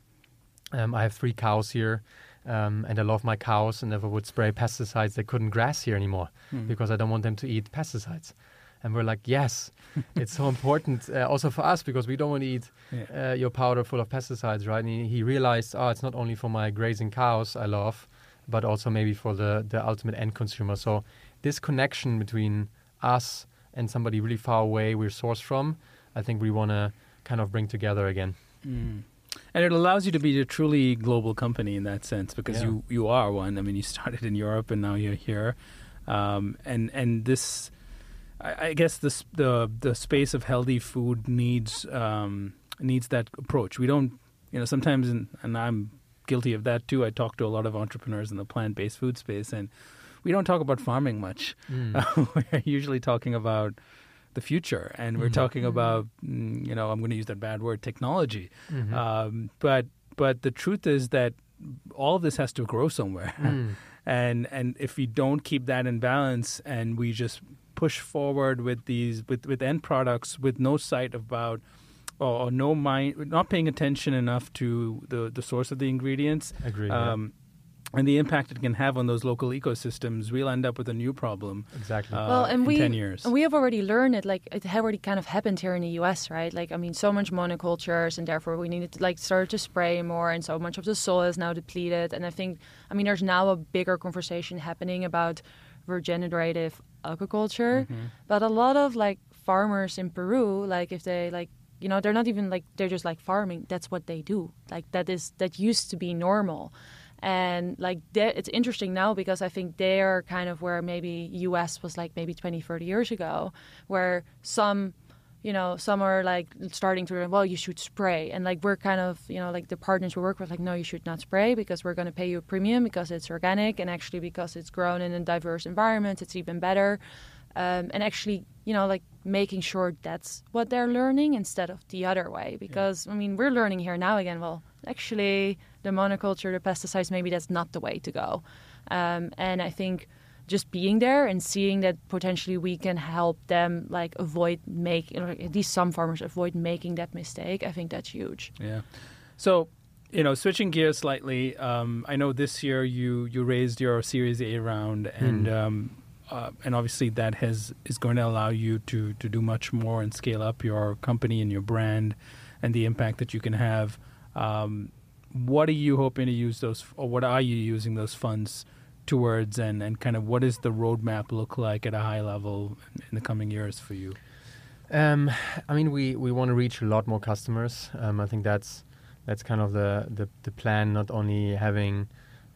um, I have three cows here. Um, and I love my cows, and if I would spray pesticides, they couldn't grass here anymore Mm. because I don't want them to eat pesticides. And we're like, yes, it's so important uh, also for us because we don't want to eat Yeah. uh, your powder full of pesticides, right? And he, he realized, oh, it's not only for my grazing cows I love, but also maybe for the, the ultimate end consumer. So this connection between us and somebody really far away we're sourced from, I think we want to kind of bring together again. Mm. And it allows you to be a truly global company in that sense because Yeah. you, you are one. I mean, you started in Europe and now you're here, um, and and this, I, I guess this the the space of healthy food needs um, needs that approach. We don't, you know, sometimes, in, and I'm guilty of that too. I talk to a lot of entrepreneurs in the plant based food space, and we don't talk about farming much. we're usually talking about the future, and we're Mhm. talking about, mm, you know, I'm going to use that bad word, technology. Mhm. Um, but but the truth is that all of this has to grow somewhere, Mm. and and if we don't keep that in balance, and we just push forward with these with with end products with no sight about. Or, or no mind, not paying attention enough to the, the source of the ingredients, Agree. yeah. And the impact it can have on those local ecosystems, we'll end up with a new problem. Exactly. Uh, well, and in we 10 years. and we have already learned it. Like it had already kind of happened here in the U.S., right? Like I mean, so much monocultures, and therefore we needed to like start to spray more, and so much of the soil is now depleted. And I think, I mean, there's now a bigger conversation happening about regenerative agriculture, Mm-hmm. but a lot of like farmers in Peru, like if they like. You know, they're not even like they're just like farming. That's what they do. Like that is that used to be normal and like it's interesting now because i think they're kind of where maybe us was like maybe 20 30 years ago where some you know some are like starting to well you should spray. And like we're kind of you know like the partners we work with like no you should not spray because we're going to pay you a premium because it's organic and actually because it's grown in a diverse environment it's even better. Um, and actually you know like making sure that's what they're learning instead of the other way because i mean we're learning here now again well actually the monoculture the pesticides maybe that's not the way to go um, and i think just being there and seeing that potentially we can help them like avoid make you know, at least some farmers avoid making that mistake i think that's huge Yeah. So, you know, switching gears slightly, um, I know this year you you raised your Series A round, and um, uh, and obviously that has is going to allow you to to do much more and scale up your company and your brand, and the impact that you can have. Um, what are you hoping to use those, or what are you using those funds towards, and and kind of what does the roadmap look like at a high level in the coming years for you? Um, I mean, we, we want to reach a lot more customers. Um, I think that's that's kind of the, the, the plan. Not only having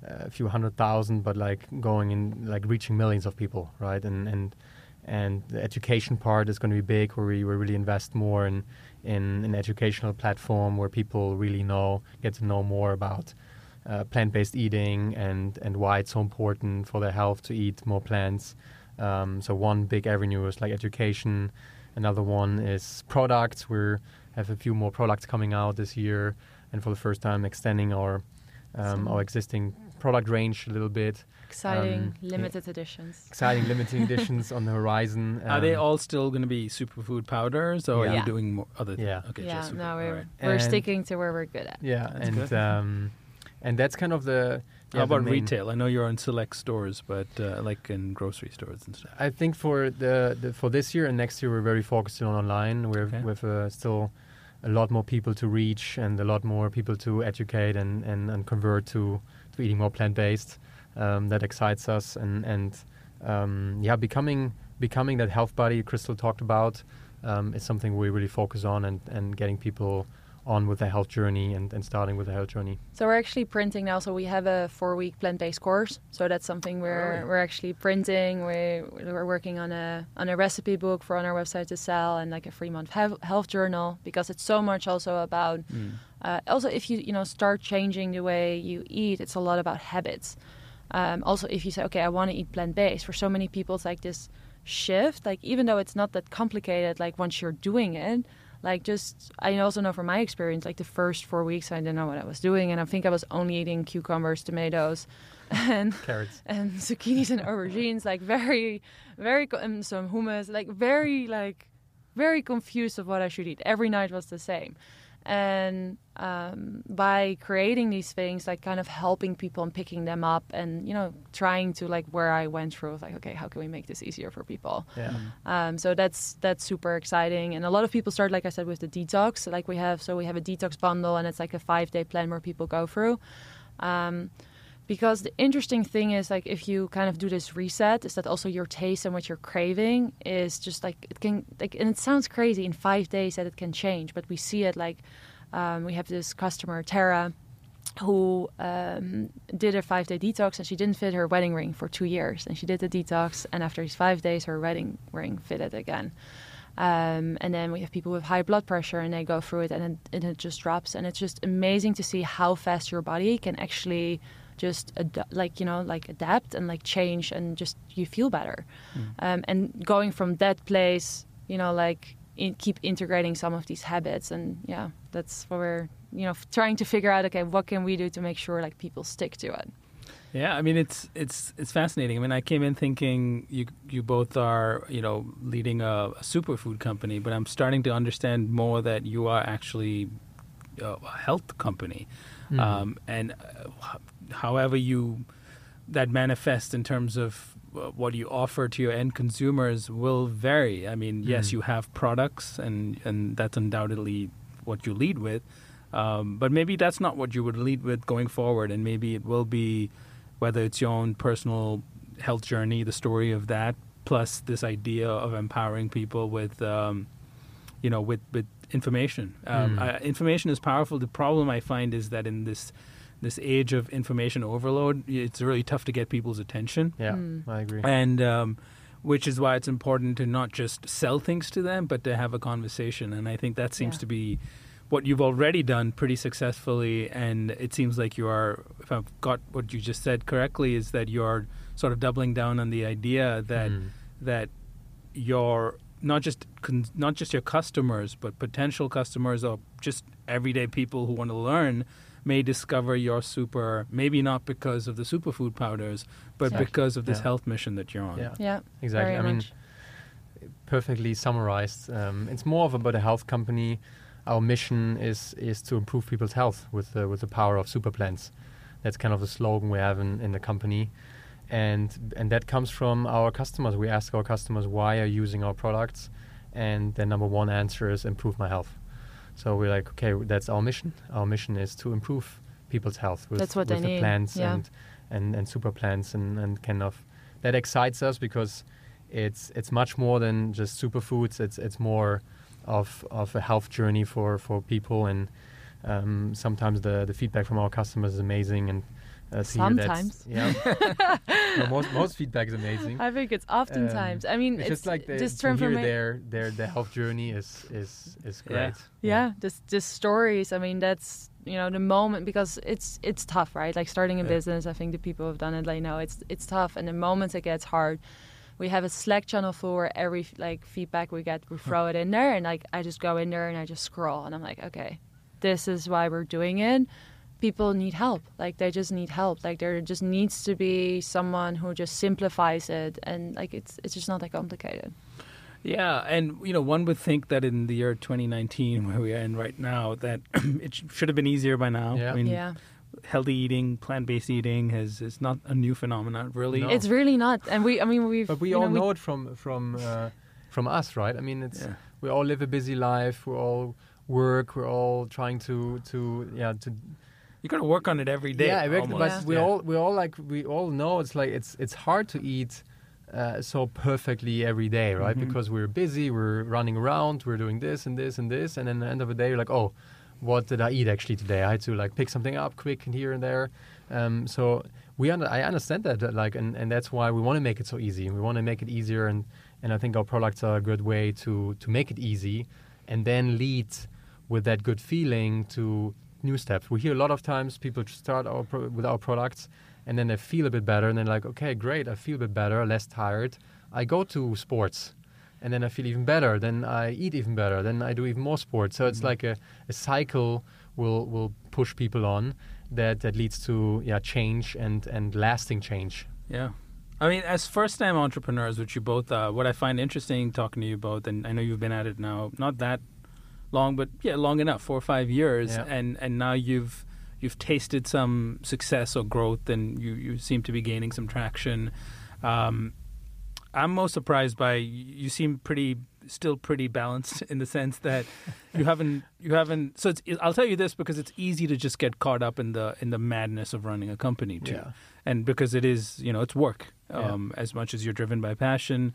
a few hundred thousand, but like going in, like reaching millions of people, right? And and and the education part is going to be big, where we, we really invest more in in an educational platform where people really know, get to know more about uh, plant-based eating and and why it's so important for their health to eat more plants. Um, so one big avenue is like education. Another one is products. We have a few more products coming out this year, and for the first time, extending our um, our existing product range a little bit. Exciting Um, yeah. limited editions Exciting limited editions on the horizon. Are they Um, all still going to be superfood powders, or are you doing more other? Yeah. Okay. yeah just super, no we're, right. we're And- sticking to where we're good at Yeah, That's and good. um, and that's kind of the. yeah, How the about retail? I know you're in select stores, but uh, like in grocery stores and stuff. I think for the, the for this year and next year, we're very focused on online. We're Okay. with uh, still a lot more people to reach and a lot more people to educate and, and, and convert to, to eating more plant based. Um, that excites us and and um, yeah, becoming becoming that health buddy Kristel talked about um, is something we really focus on and, and getting people on with the health journey and, and starting with the health journey. So we're actually printing now. So we have a four-week plant-based course. So that's something we're Really? we're actually printing. We're we're working on a on a recipe book for on our website to sell, and like a free month health, health journal because it's so much also about. Uh, also, if you you know start changing the way you eat, it's a lot about habits. Um, also, if you say, okay, I want to eat plant-based, for so many people, it's like this shift. Like even though it's not that complicated, like once you're doing it, like just I also know from my experience, like the first four weeks, I didn't know what I was doing, and I think I was only eating cucumbers, tomatoes, and Carrots. and zucchinis and aubergines, like very, very and some hummus, like very like very confused of what I should eat. Every night was the same, and um, by creating these things, like kind of helping people and picking them up, and you know trying to like where I went through, like okay, how can we make this easier for people? Yeah. Um, so that's that's super exciting, and a lot of people start, like I said, with the detox. Like we have, so we have a detox bundle, and it's like a five day plan where people go through. Um, because the interesting thing is, like, if you kind of do this reset, is that also your taste and what you're craving is just like it can, like, and it sounds crazy in five days that it can change, but we see it like um, we have this customer Tara who um, did a five day detox and she didn't fit her wedding ring for two years. And she did the detox, and after these five days, her wedding ring fitted again. Um, and then we have people with high blood pressure, and they go through it, and it, and it just drops. And it's just amazing to see how fast your body can actually just ad- like you know like adapt and like change and just you feel better um, and going from that place you know like in, keep integrating some of these habits and yeah that's what we're you know f- trying to figure out okay what can we do to make sure like people stick to it Yeah, I mean it's it's it's fascinating. I mean, I came in thinking you you both are you know leading a, a superfood company, but I'm starting to understand more that you are actually a health company, Mhm. um, and uh, h- however you that manifests in terms of uh, what you offer to your end consumers will vary. I mean, yes, Mhm. you have products, and and that's undoubtedly what you lead with. Um, but maybe that's not what you would lead with going forward, and maybe it will be whether it's your own personal health journey, the story of that, plus this idea of empowering people with, um, you know, with with information. Um, Mm. information is powerful. The problem I find is that in this this age of information overload, it's really tough to get people's attention Yeah, Mm. I agree. and um, which is why it's important to not just sell things to them, but to have a conversation. And I think that seems Yeah. to be what you've already done pretty successfully. And it seems like you are, if I've got what you just said correctly, is that you're sort of doubling down on the idea that Mm. that your not just con- not just your customers, but potential customers or just everyday people who want to learn may discover your super maybe not because of the superfood powders but Exactly. because of this Yeah. health mission that you're on Yeah. Yeah, Exactly. Very I mean, much. perfectly summarized. Um, it's more of about a health company. Our mission is is to improve people's health with the, with the power of super plants. That's kind of the slogan we have in, in the company, and and that comes from our customers. We ask our customers why are you using our products, and the number one answer is improve my health. So we're like, okay, that's our mission. Our mission is to improve people's health with, with the need, plants yeah. and, and and super plants and, and kind of that excites us because it's it's much more than just superfoods. It's it's more of of a health journey for for people, and um, sometimes the the feedback from our customers is amazing. And uh, to hear that- Sometimes. yeah, No, most most feedback is amazing. I think it's oftentimes. Um, I mean, it's, just like the, this to hear transforma- their their their health journey is is is Yeah. great. yeah this this stories i mean that's you know the moment because it's it's tough right like starting a Yeah. business i think the people who've done it they know it's it's tough and the moment it gets hard we have a slack channel for every like feedback we get we throw it in there and like i just go in there and i just scroll and i'm like okay this is why we're doing it people need help like they just need help like there just needs to be someone who just simplifies it and like it's it's just not that complicated Yeah, and you know, one would think that in the year 2019, where we are in right now, that it should have been easier by now. Yeah. I mean, yeah healthy eating, plant-based eating has is not a new phenomenon, really. No. it's really not and we i mean we've But we all we know it from from uh, from us, right? I mean, it's Yeah. we all live a busy life. We all work. We're all trying to to yeah to You got to work on it every day. yeah. exactly, almost. But Yeah. we all we all like we all know it's like it's it's hard to eat. Uh, so perfectly every day, right? Mhm. Because we're busy, we're running around, we're doing this and this and this, and then at the end of the day, you're like, oh, what did I eat actually today? I had to like pick something up quick and here and there. Um, so we under, I understand that, uh, like, and, and that's why we want to make it so easy. We want to make it easier, and, and I think our products are a good way to to make it easy, and then lead with that good feeling to new steps. We hear a lot of times people start our pro- with our products, and then they feel a bit better, and they're like, okay, great, I feel a bit better, less tired. I go to sports, and then I feel even better. Then I eat even better. Then I do even more sports. So it's Mhm. like a, a cycle will will push people on that that leads to yeah change and and lasting change. Yeah. I mean, as first-time entrepreneurs, which you both are, what I find interesting talking to you both, and I know you've been at it now, not that long, but yeah, long enough, four or five years, Yeah. and and now you've you've tasted some success or growth, and you you seem to be gaining some traction. Um, I'm most surprised by you seem pretty still pretty balanced in the sense that you haven't you haven't so it's I'll tell you this because it's easy to just get caught up in the in the madness of running a company too and because it is you know it's work Yeah. um, as much as you're driven by passion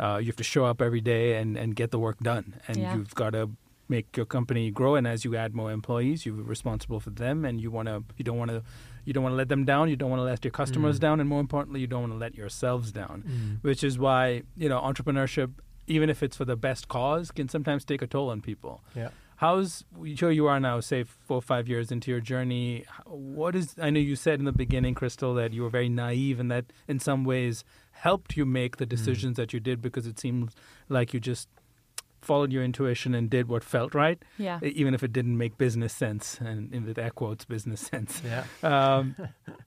uh, you have to show up every day and, and get the work done and Yeah. you've got to make your company grow and as you add more employees you're responsible for them and you want to you don't want to you don't want to let them down you don't want to let your customers Mm. down and more importantly you don't want to let yourselves down Mm. which is why you know entrepreneurship even if it's for the best cause can sometimes take a toll on people Yeah. How's here you are now, say four or five years into your journey? What is I know you said in the beginning, Kristel, that you were very naive and that in some ways helped you make the decisions that you did because it seemed like you just followed your intuition and did what felt right, yeah even if it didn't make business sense and in with air quotes business sense. Yeah. Um,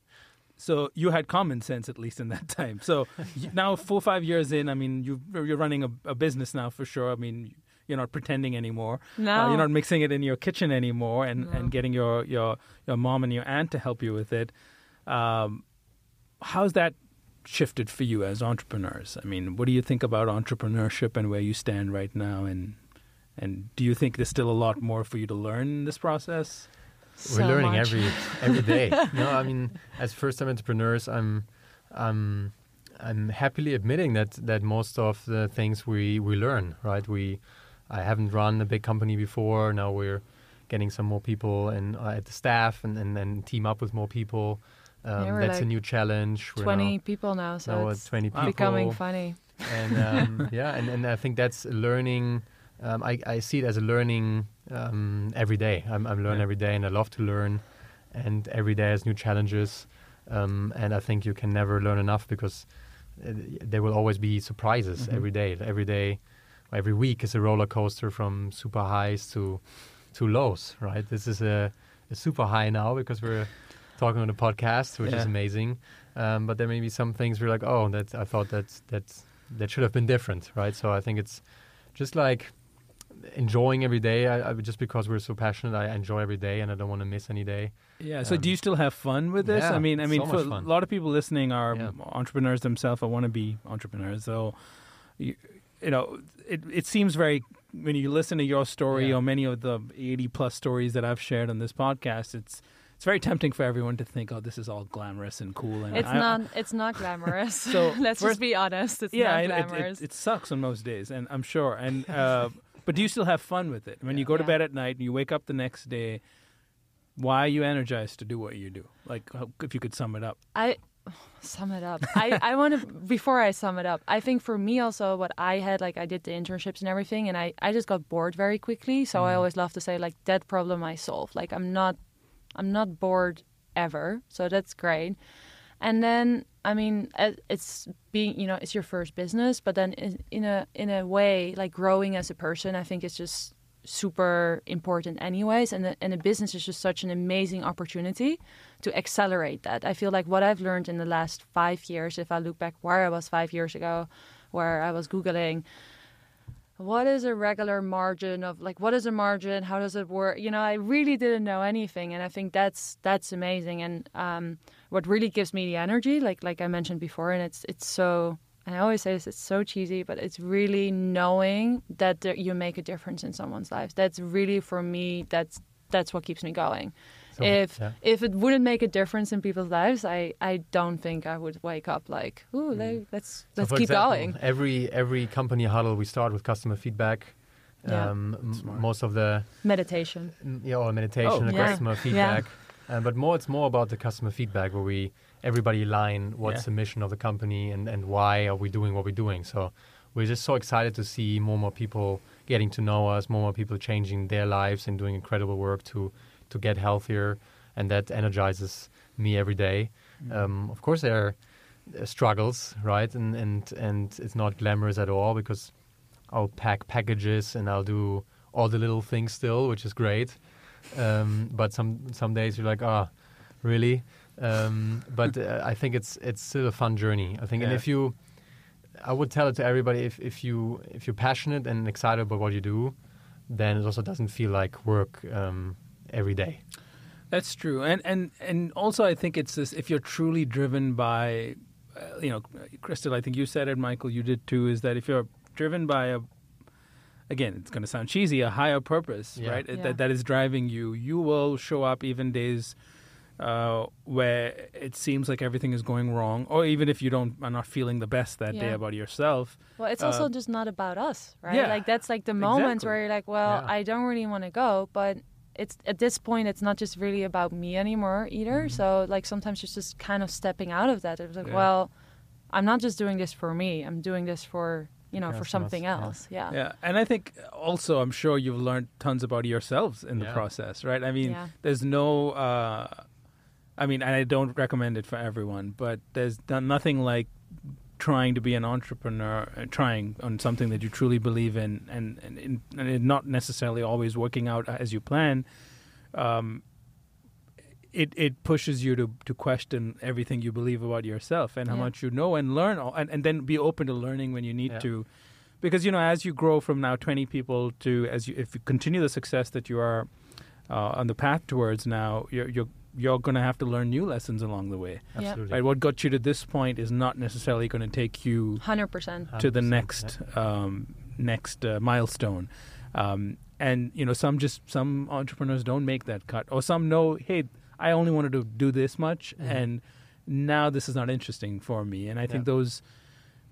so you had common sense at least in that time. So now four or five years in, I mean, you you're running a, a business now for sure. I mean, you're not pretending anymore. No. Uh, you're not mixing it in your kitchen anymore, and, No. and getting your, your your mom and your aunt to help you with it. Um, how's that shifted for you as entrepreneurs? I mean, what do you think about entrepreneurship and where you stand right now? And and do you think there's still a lot more for you to learn in this process? We're learning much. every every day. no, I mean, as first-time entrepreneurs, I'm I'm I'm happily admitting that that most of the things we we learn, right? We I haven't run a big company before. Now we're getting some more people and uh, at the staff and, and then team up with more people. Um, Yeah, that's a new challenge. We're 20 now- people now, so now it's 20 people. becoming funny. and um, yeah, and, and I think that's learning. Um, I, I see it as a learning um, every day. I'm, I'm learning Yeah. every day, and I love to learn. And every day has new challenges. Um, and I think you can never learn enough because uh, there will always be surprises Mhm. every day. Every day, every week is a roller coaster from super highs to to lows. Right. This is a, a super high now because we're talking on a podcast, which is amazing. Um, but there may be some things we're like, oh, that I thought that that that should have been different, right? So I think it's just like enjoying every day. I, I just because we're so passionate, I enjoy every day, and I don't want to miss any day. Yeah. So Um, do you still have fun with this? yeah, I mean, I mean, so for a lot of people listening are Yeah. entrepreneurs themselves I want to be entrepreneurs. So, you, you know, it it seems very when you listen to your story Yeah. or many of the eighty plus stories that I've shared on this podcast, it's it's very tempting for everyone to think, oh, this is all glamorous and cool. And It's I- not. It's not glamorous. So, let's first- just be honest. It's yeah, not it, it, glamorous. it, it sucks on most days, and I'm sure. And uh, but do you still have fun with it when you go to Yeah. bed at night and you wake up the next day? Why are you energized to do what you do? Like, if you could sum it up. I sum it up. I, I want to before I sum it up. I think for me also what I had like I did the internships and everything, and I I just got bored very quickly. So I always love to say like that problem I solved. Like I'm not I'm not bored ever. So that's great. And then I mean it's being you know it's your first business, but then in, a in a way like growing as a person, I think it's just super important anyways and the, and a business is just such an amazing opportunity to accelerate that i feel like what i've learned in the last five years if i look back where i was five years ago where i was googling what is a regular margin of like what is a margin? How does it work? You know i really didn't know anything and i think that's that's amazing and um, what really gives me the energy like like i mentioned before and it's it's so and i always say this it's so cheesy but it's really knowing that there, you make a difference in someone's life that's really for me that's that's what keeps me going if yeah. if it wouldn't make a difference in people's lives i i don't think i would wake up like ooh like, let's So let's for keep example, going Every every company huddle we start with customer feedback. Yeah. Um, m- Smart. most of the meditation Mm, yeah, or meditation, Oh, and great. customer feedback. Uh, but more, it's more about the customer feedback where we everybody line what's Yeah. the mission of the company and, and why are we doing what we're doing. So we're just so excited to see more and more people getting to know us, more and more people changing their lives and doing incredible work to to get healthier, and that energizes me every day. Um, of course, there are uh, struggles, right? And and and it's not glamorous at all because I'll pack packages and I'll do all the little things still, which is great. Um, but some some days you're like, ah, really? Um, but uh, I think it's it's still a fun journey. I think, and if you, I would tell it to everybody if if you if you're passionate and excited about what you do, then it also doesn't feel like work um, every day. That's true, and and and also I think it's this: if you're truly driven by, uh, you know, Kristel, I think you said it, Michael, you did too. Is that if you're driven by a, again, it's going to sound cheesy, a higher purpose, Yeah. right? Yeah. That that is driving you. You will show up even days uh, where it seems like everything is going wrong, or even if you don't are not feeling the best that day about yourself. Well, it's also Uh, just not about us, right? yeah, like that's like the moments exactly. where you're like, well, Yeah. I don't really want to go, but it's at this point, it's not just really about me anymore either. So like sometimes it's just kind of stepping out of that. It's like, Yeah. well, I'm not just doing this for me. I'm doing this for you know for something yeah. else. Yeah. Yeah, and I think also I'm sure you've learned tons about yourselves in the process, right? I mean, Yeah. there's no, uh, I mean, and I don't recommend it for everyone, but there's done nothing like trying to be an entrepreneur, uh, trying on something that you truly believe in, and and, and, not necessarily always working out as you plan. Um, it it pushes you to to question everything you believe about yourself and how Yeah. much you know and learn all, and, and then be open to learning when you need Yeah. to because you know as you grow from now 20 people to as you if you continue the success that you are uh, on the path towards now you're you're you're going to have to learn new lessons along the way Absolutely. right what got you to this point is not necessarily going to take you Hundred percent. to the 100%, next um, next uh, milestone. Um, and you know, some just some entrepreneurs don't make that cut, or some know, hey, I only wanted to do this much, Mhm. and now this is not interesting for me. And I think Yeah. those,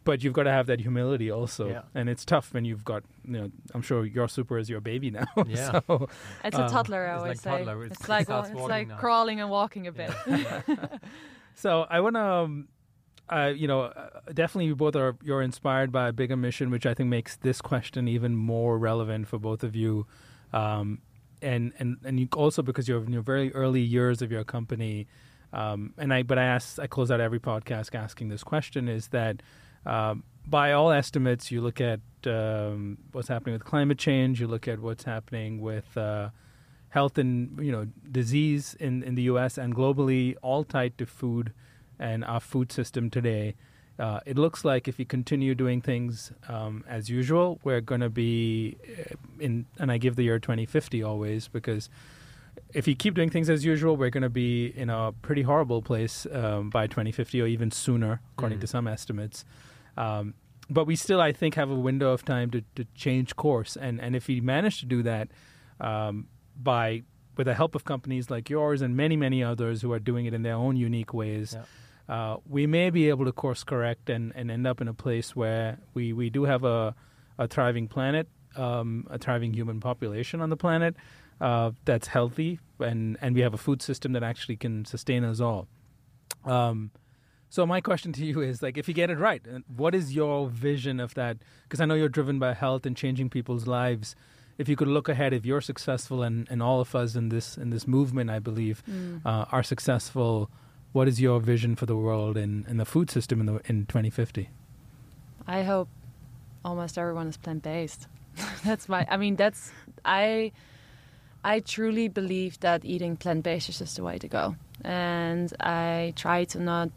but you've got to have that humility also, Yeah. and it's tough when you've got, you know, I'm sure your super is your baby now. Yeah. so, It's a Um, toddler, I it's always like say. toddler, it's- It's like it's like crawling and walking a bit. So I want to, um, uh, you know, uh, definitely you both are you're inspired by a bigger mission, which I think makes this question even more relevant for both of you, um, and and and you also because you're in your very early years of your company, um, and I but I ask I close out every podcast asking this question is that. Um, by all estimates, you look at um, what's happening with climate change. You look at what's happening with uh, health and you know disease in, in the U.S. and globally, all tied to food and our food system today. Uh, it looks like if you continue doing things um, as usual, we're going to be uh, in, and I give the year 2050 always because if you keep doing things as usual, we're going to be in a pretty horrible place um, by 2050 or even sooner, according Mhm. to some estimates. Um, but we still, I think, have a window of time to, to change course. And, and if we manage to do that um, by with the help of companies like yours and many, many others who are doing it in their own unique ways, Yeah. uh, we may be able to course correct and, and end up in a place where we, we do have a, a thriving planet, um, a thriving human population on the planet uh, that's healthy, and, and we have a food system that actually can sustain us all. Um, so my question to you is like, if you get it right, uh, what is your vision of that? Because I know you're driven by health and changing people's lives. If you could look ahead, if you're successful, and, and all of us in this in this movement, I believe, Mm. uh, are successful, what is your vision for the world and, and the food system in the in 2050? I hope almost everyone is plant based. that's my. I mean, that's I. I truly believe that eating plant based is just the way to go, and I try to not,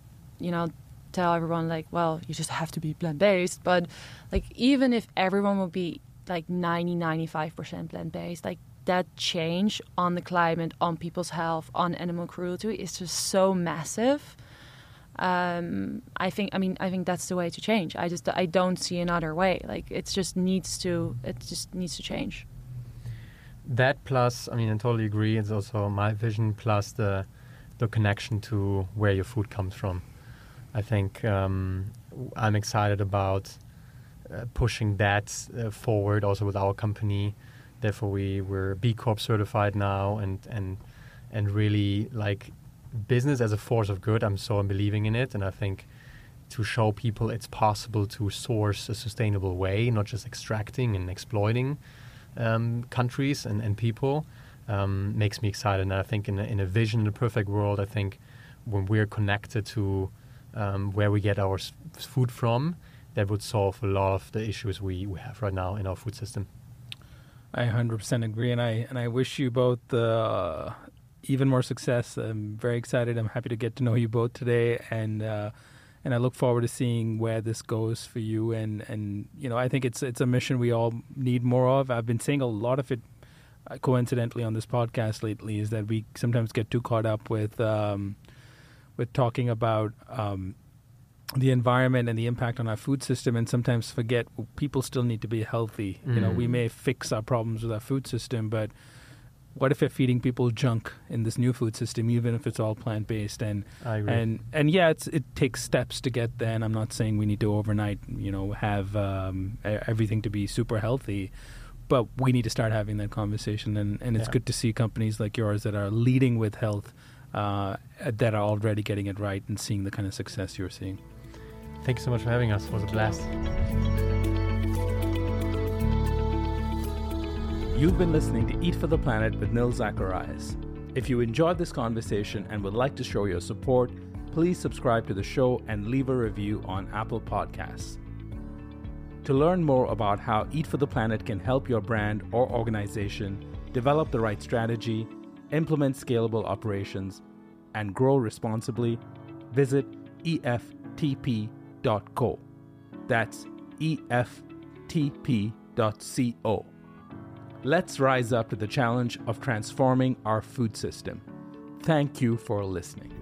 you know, tell everyone like, well, you just have to be plant based. But like, even if everyone would be like 90, 95 percent plant based, like that change on the climate, on people's health, on animal cruelty is just so massive um, I think I mean I think that's the way to change. I just I don't see another way. Like it just needs to it just needs to change. That plus, I mean, I totally agree. It's also my vision plus the the connection to where your food comes from. I think um, I'm excited about uh, pushing that uh, forward also with our company. Therefore, we we're B Corp certified now, and and and really like business as a force of good. I'm so believing in it, and I think to show people it's possible to source a sustainable way, not just extracting and exploiting um, countries and, and people, um, makes me excited. And I think in a, in a vision, in a perfect world, I think when we're connected to um, where we get our s- food from, that would solve a lot of the issues we, we have right now in our food system. I 100% agree, and I and I wish you both uh, even more success. I'm very excited. I'm happy to get to know you both today, and uh, and I look forward to seeing where this goes for you. And, and you know, I think it's it's a mission we all need more of. I've been saying a lot of it, uh, coincidentally, on this podcast lately, is that we sometimes get too caught up with um, with talking about. Um, the environment and the impact on our food system and sometimes forget people still need to be healthy you know we may fix our problems with our food system but what if we're feeding people junk in this new food system even if it's all plant based and and and yeah it's, it takes steps to get there and i'm not saying we need to overnight you know have um, everything to be super healthy but we need to start having that conversation and, and it's Yeah. good to see companies like yours that are leading with health uh, that are already getting it right and seeing the kind of success you're seeing Thank you so much for having us. It was a blast. You've been listening to Eat for the Planet with Nil Zacharias. If you enjoyed this conversation and would like to show your support, please subscribe to the show and leave a review on Apple Podcasts. To learn more about how Eat for the Planet can help your brand or organization develop the right strategy, implement scalable operations, and grow responsibly, visit EFTP.co. That's E ftp.co. Let's rise up to the challenge of transforming our food system. Thank you for listening.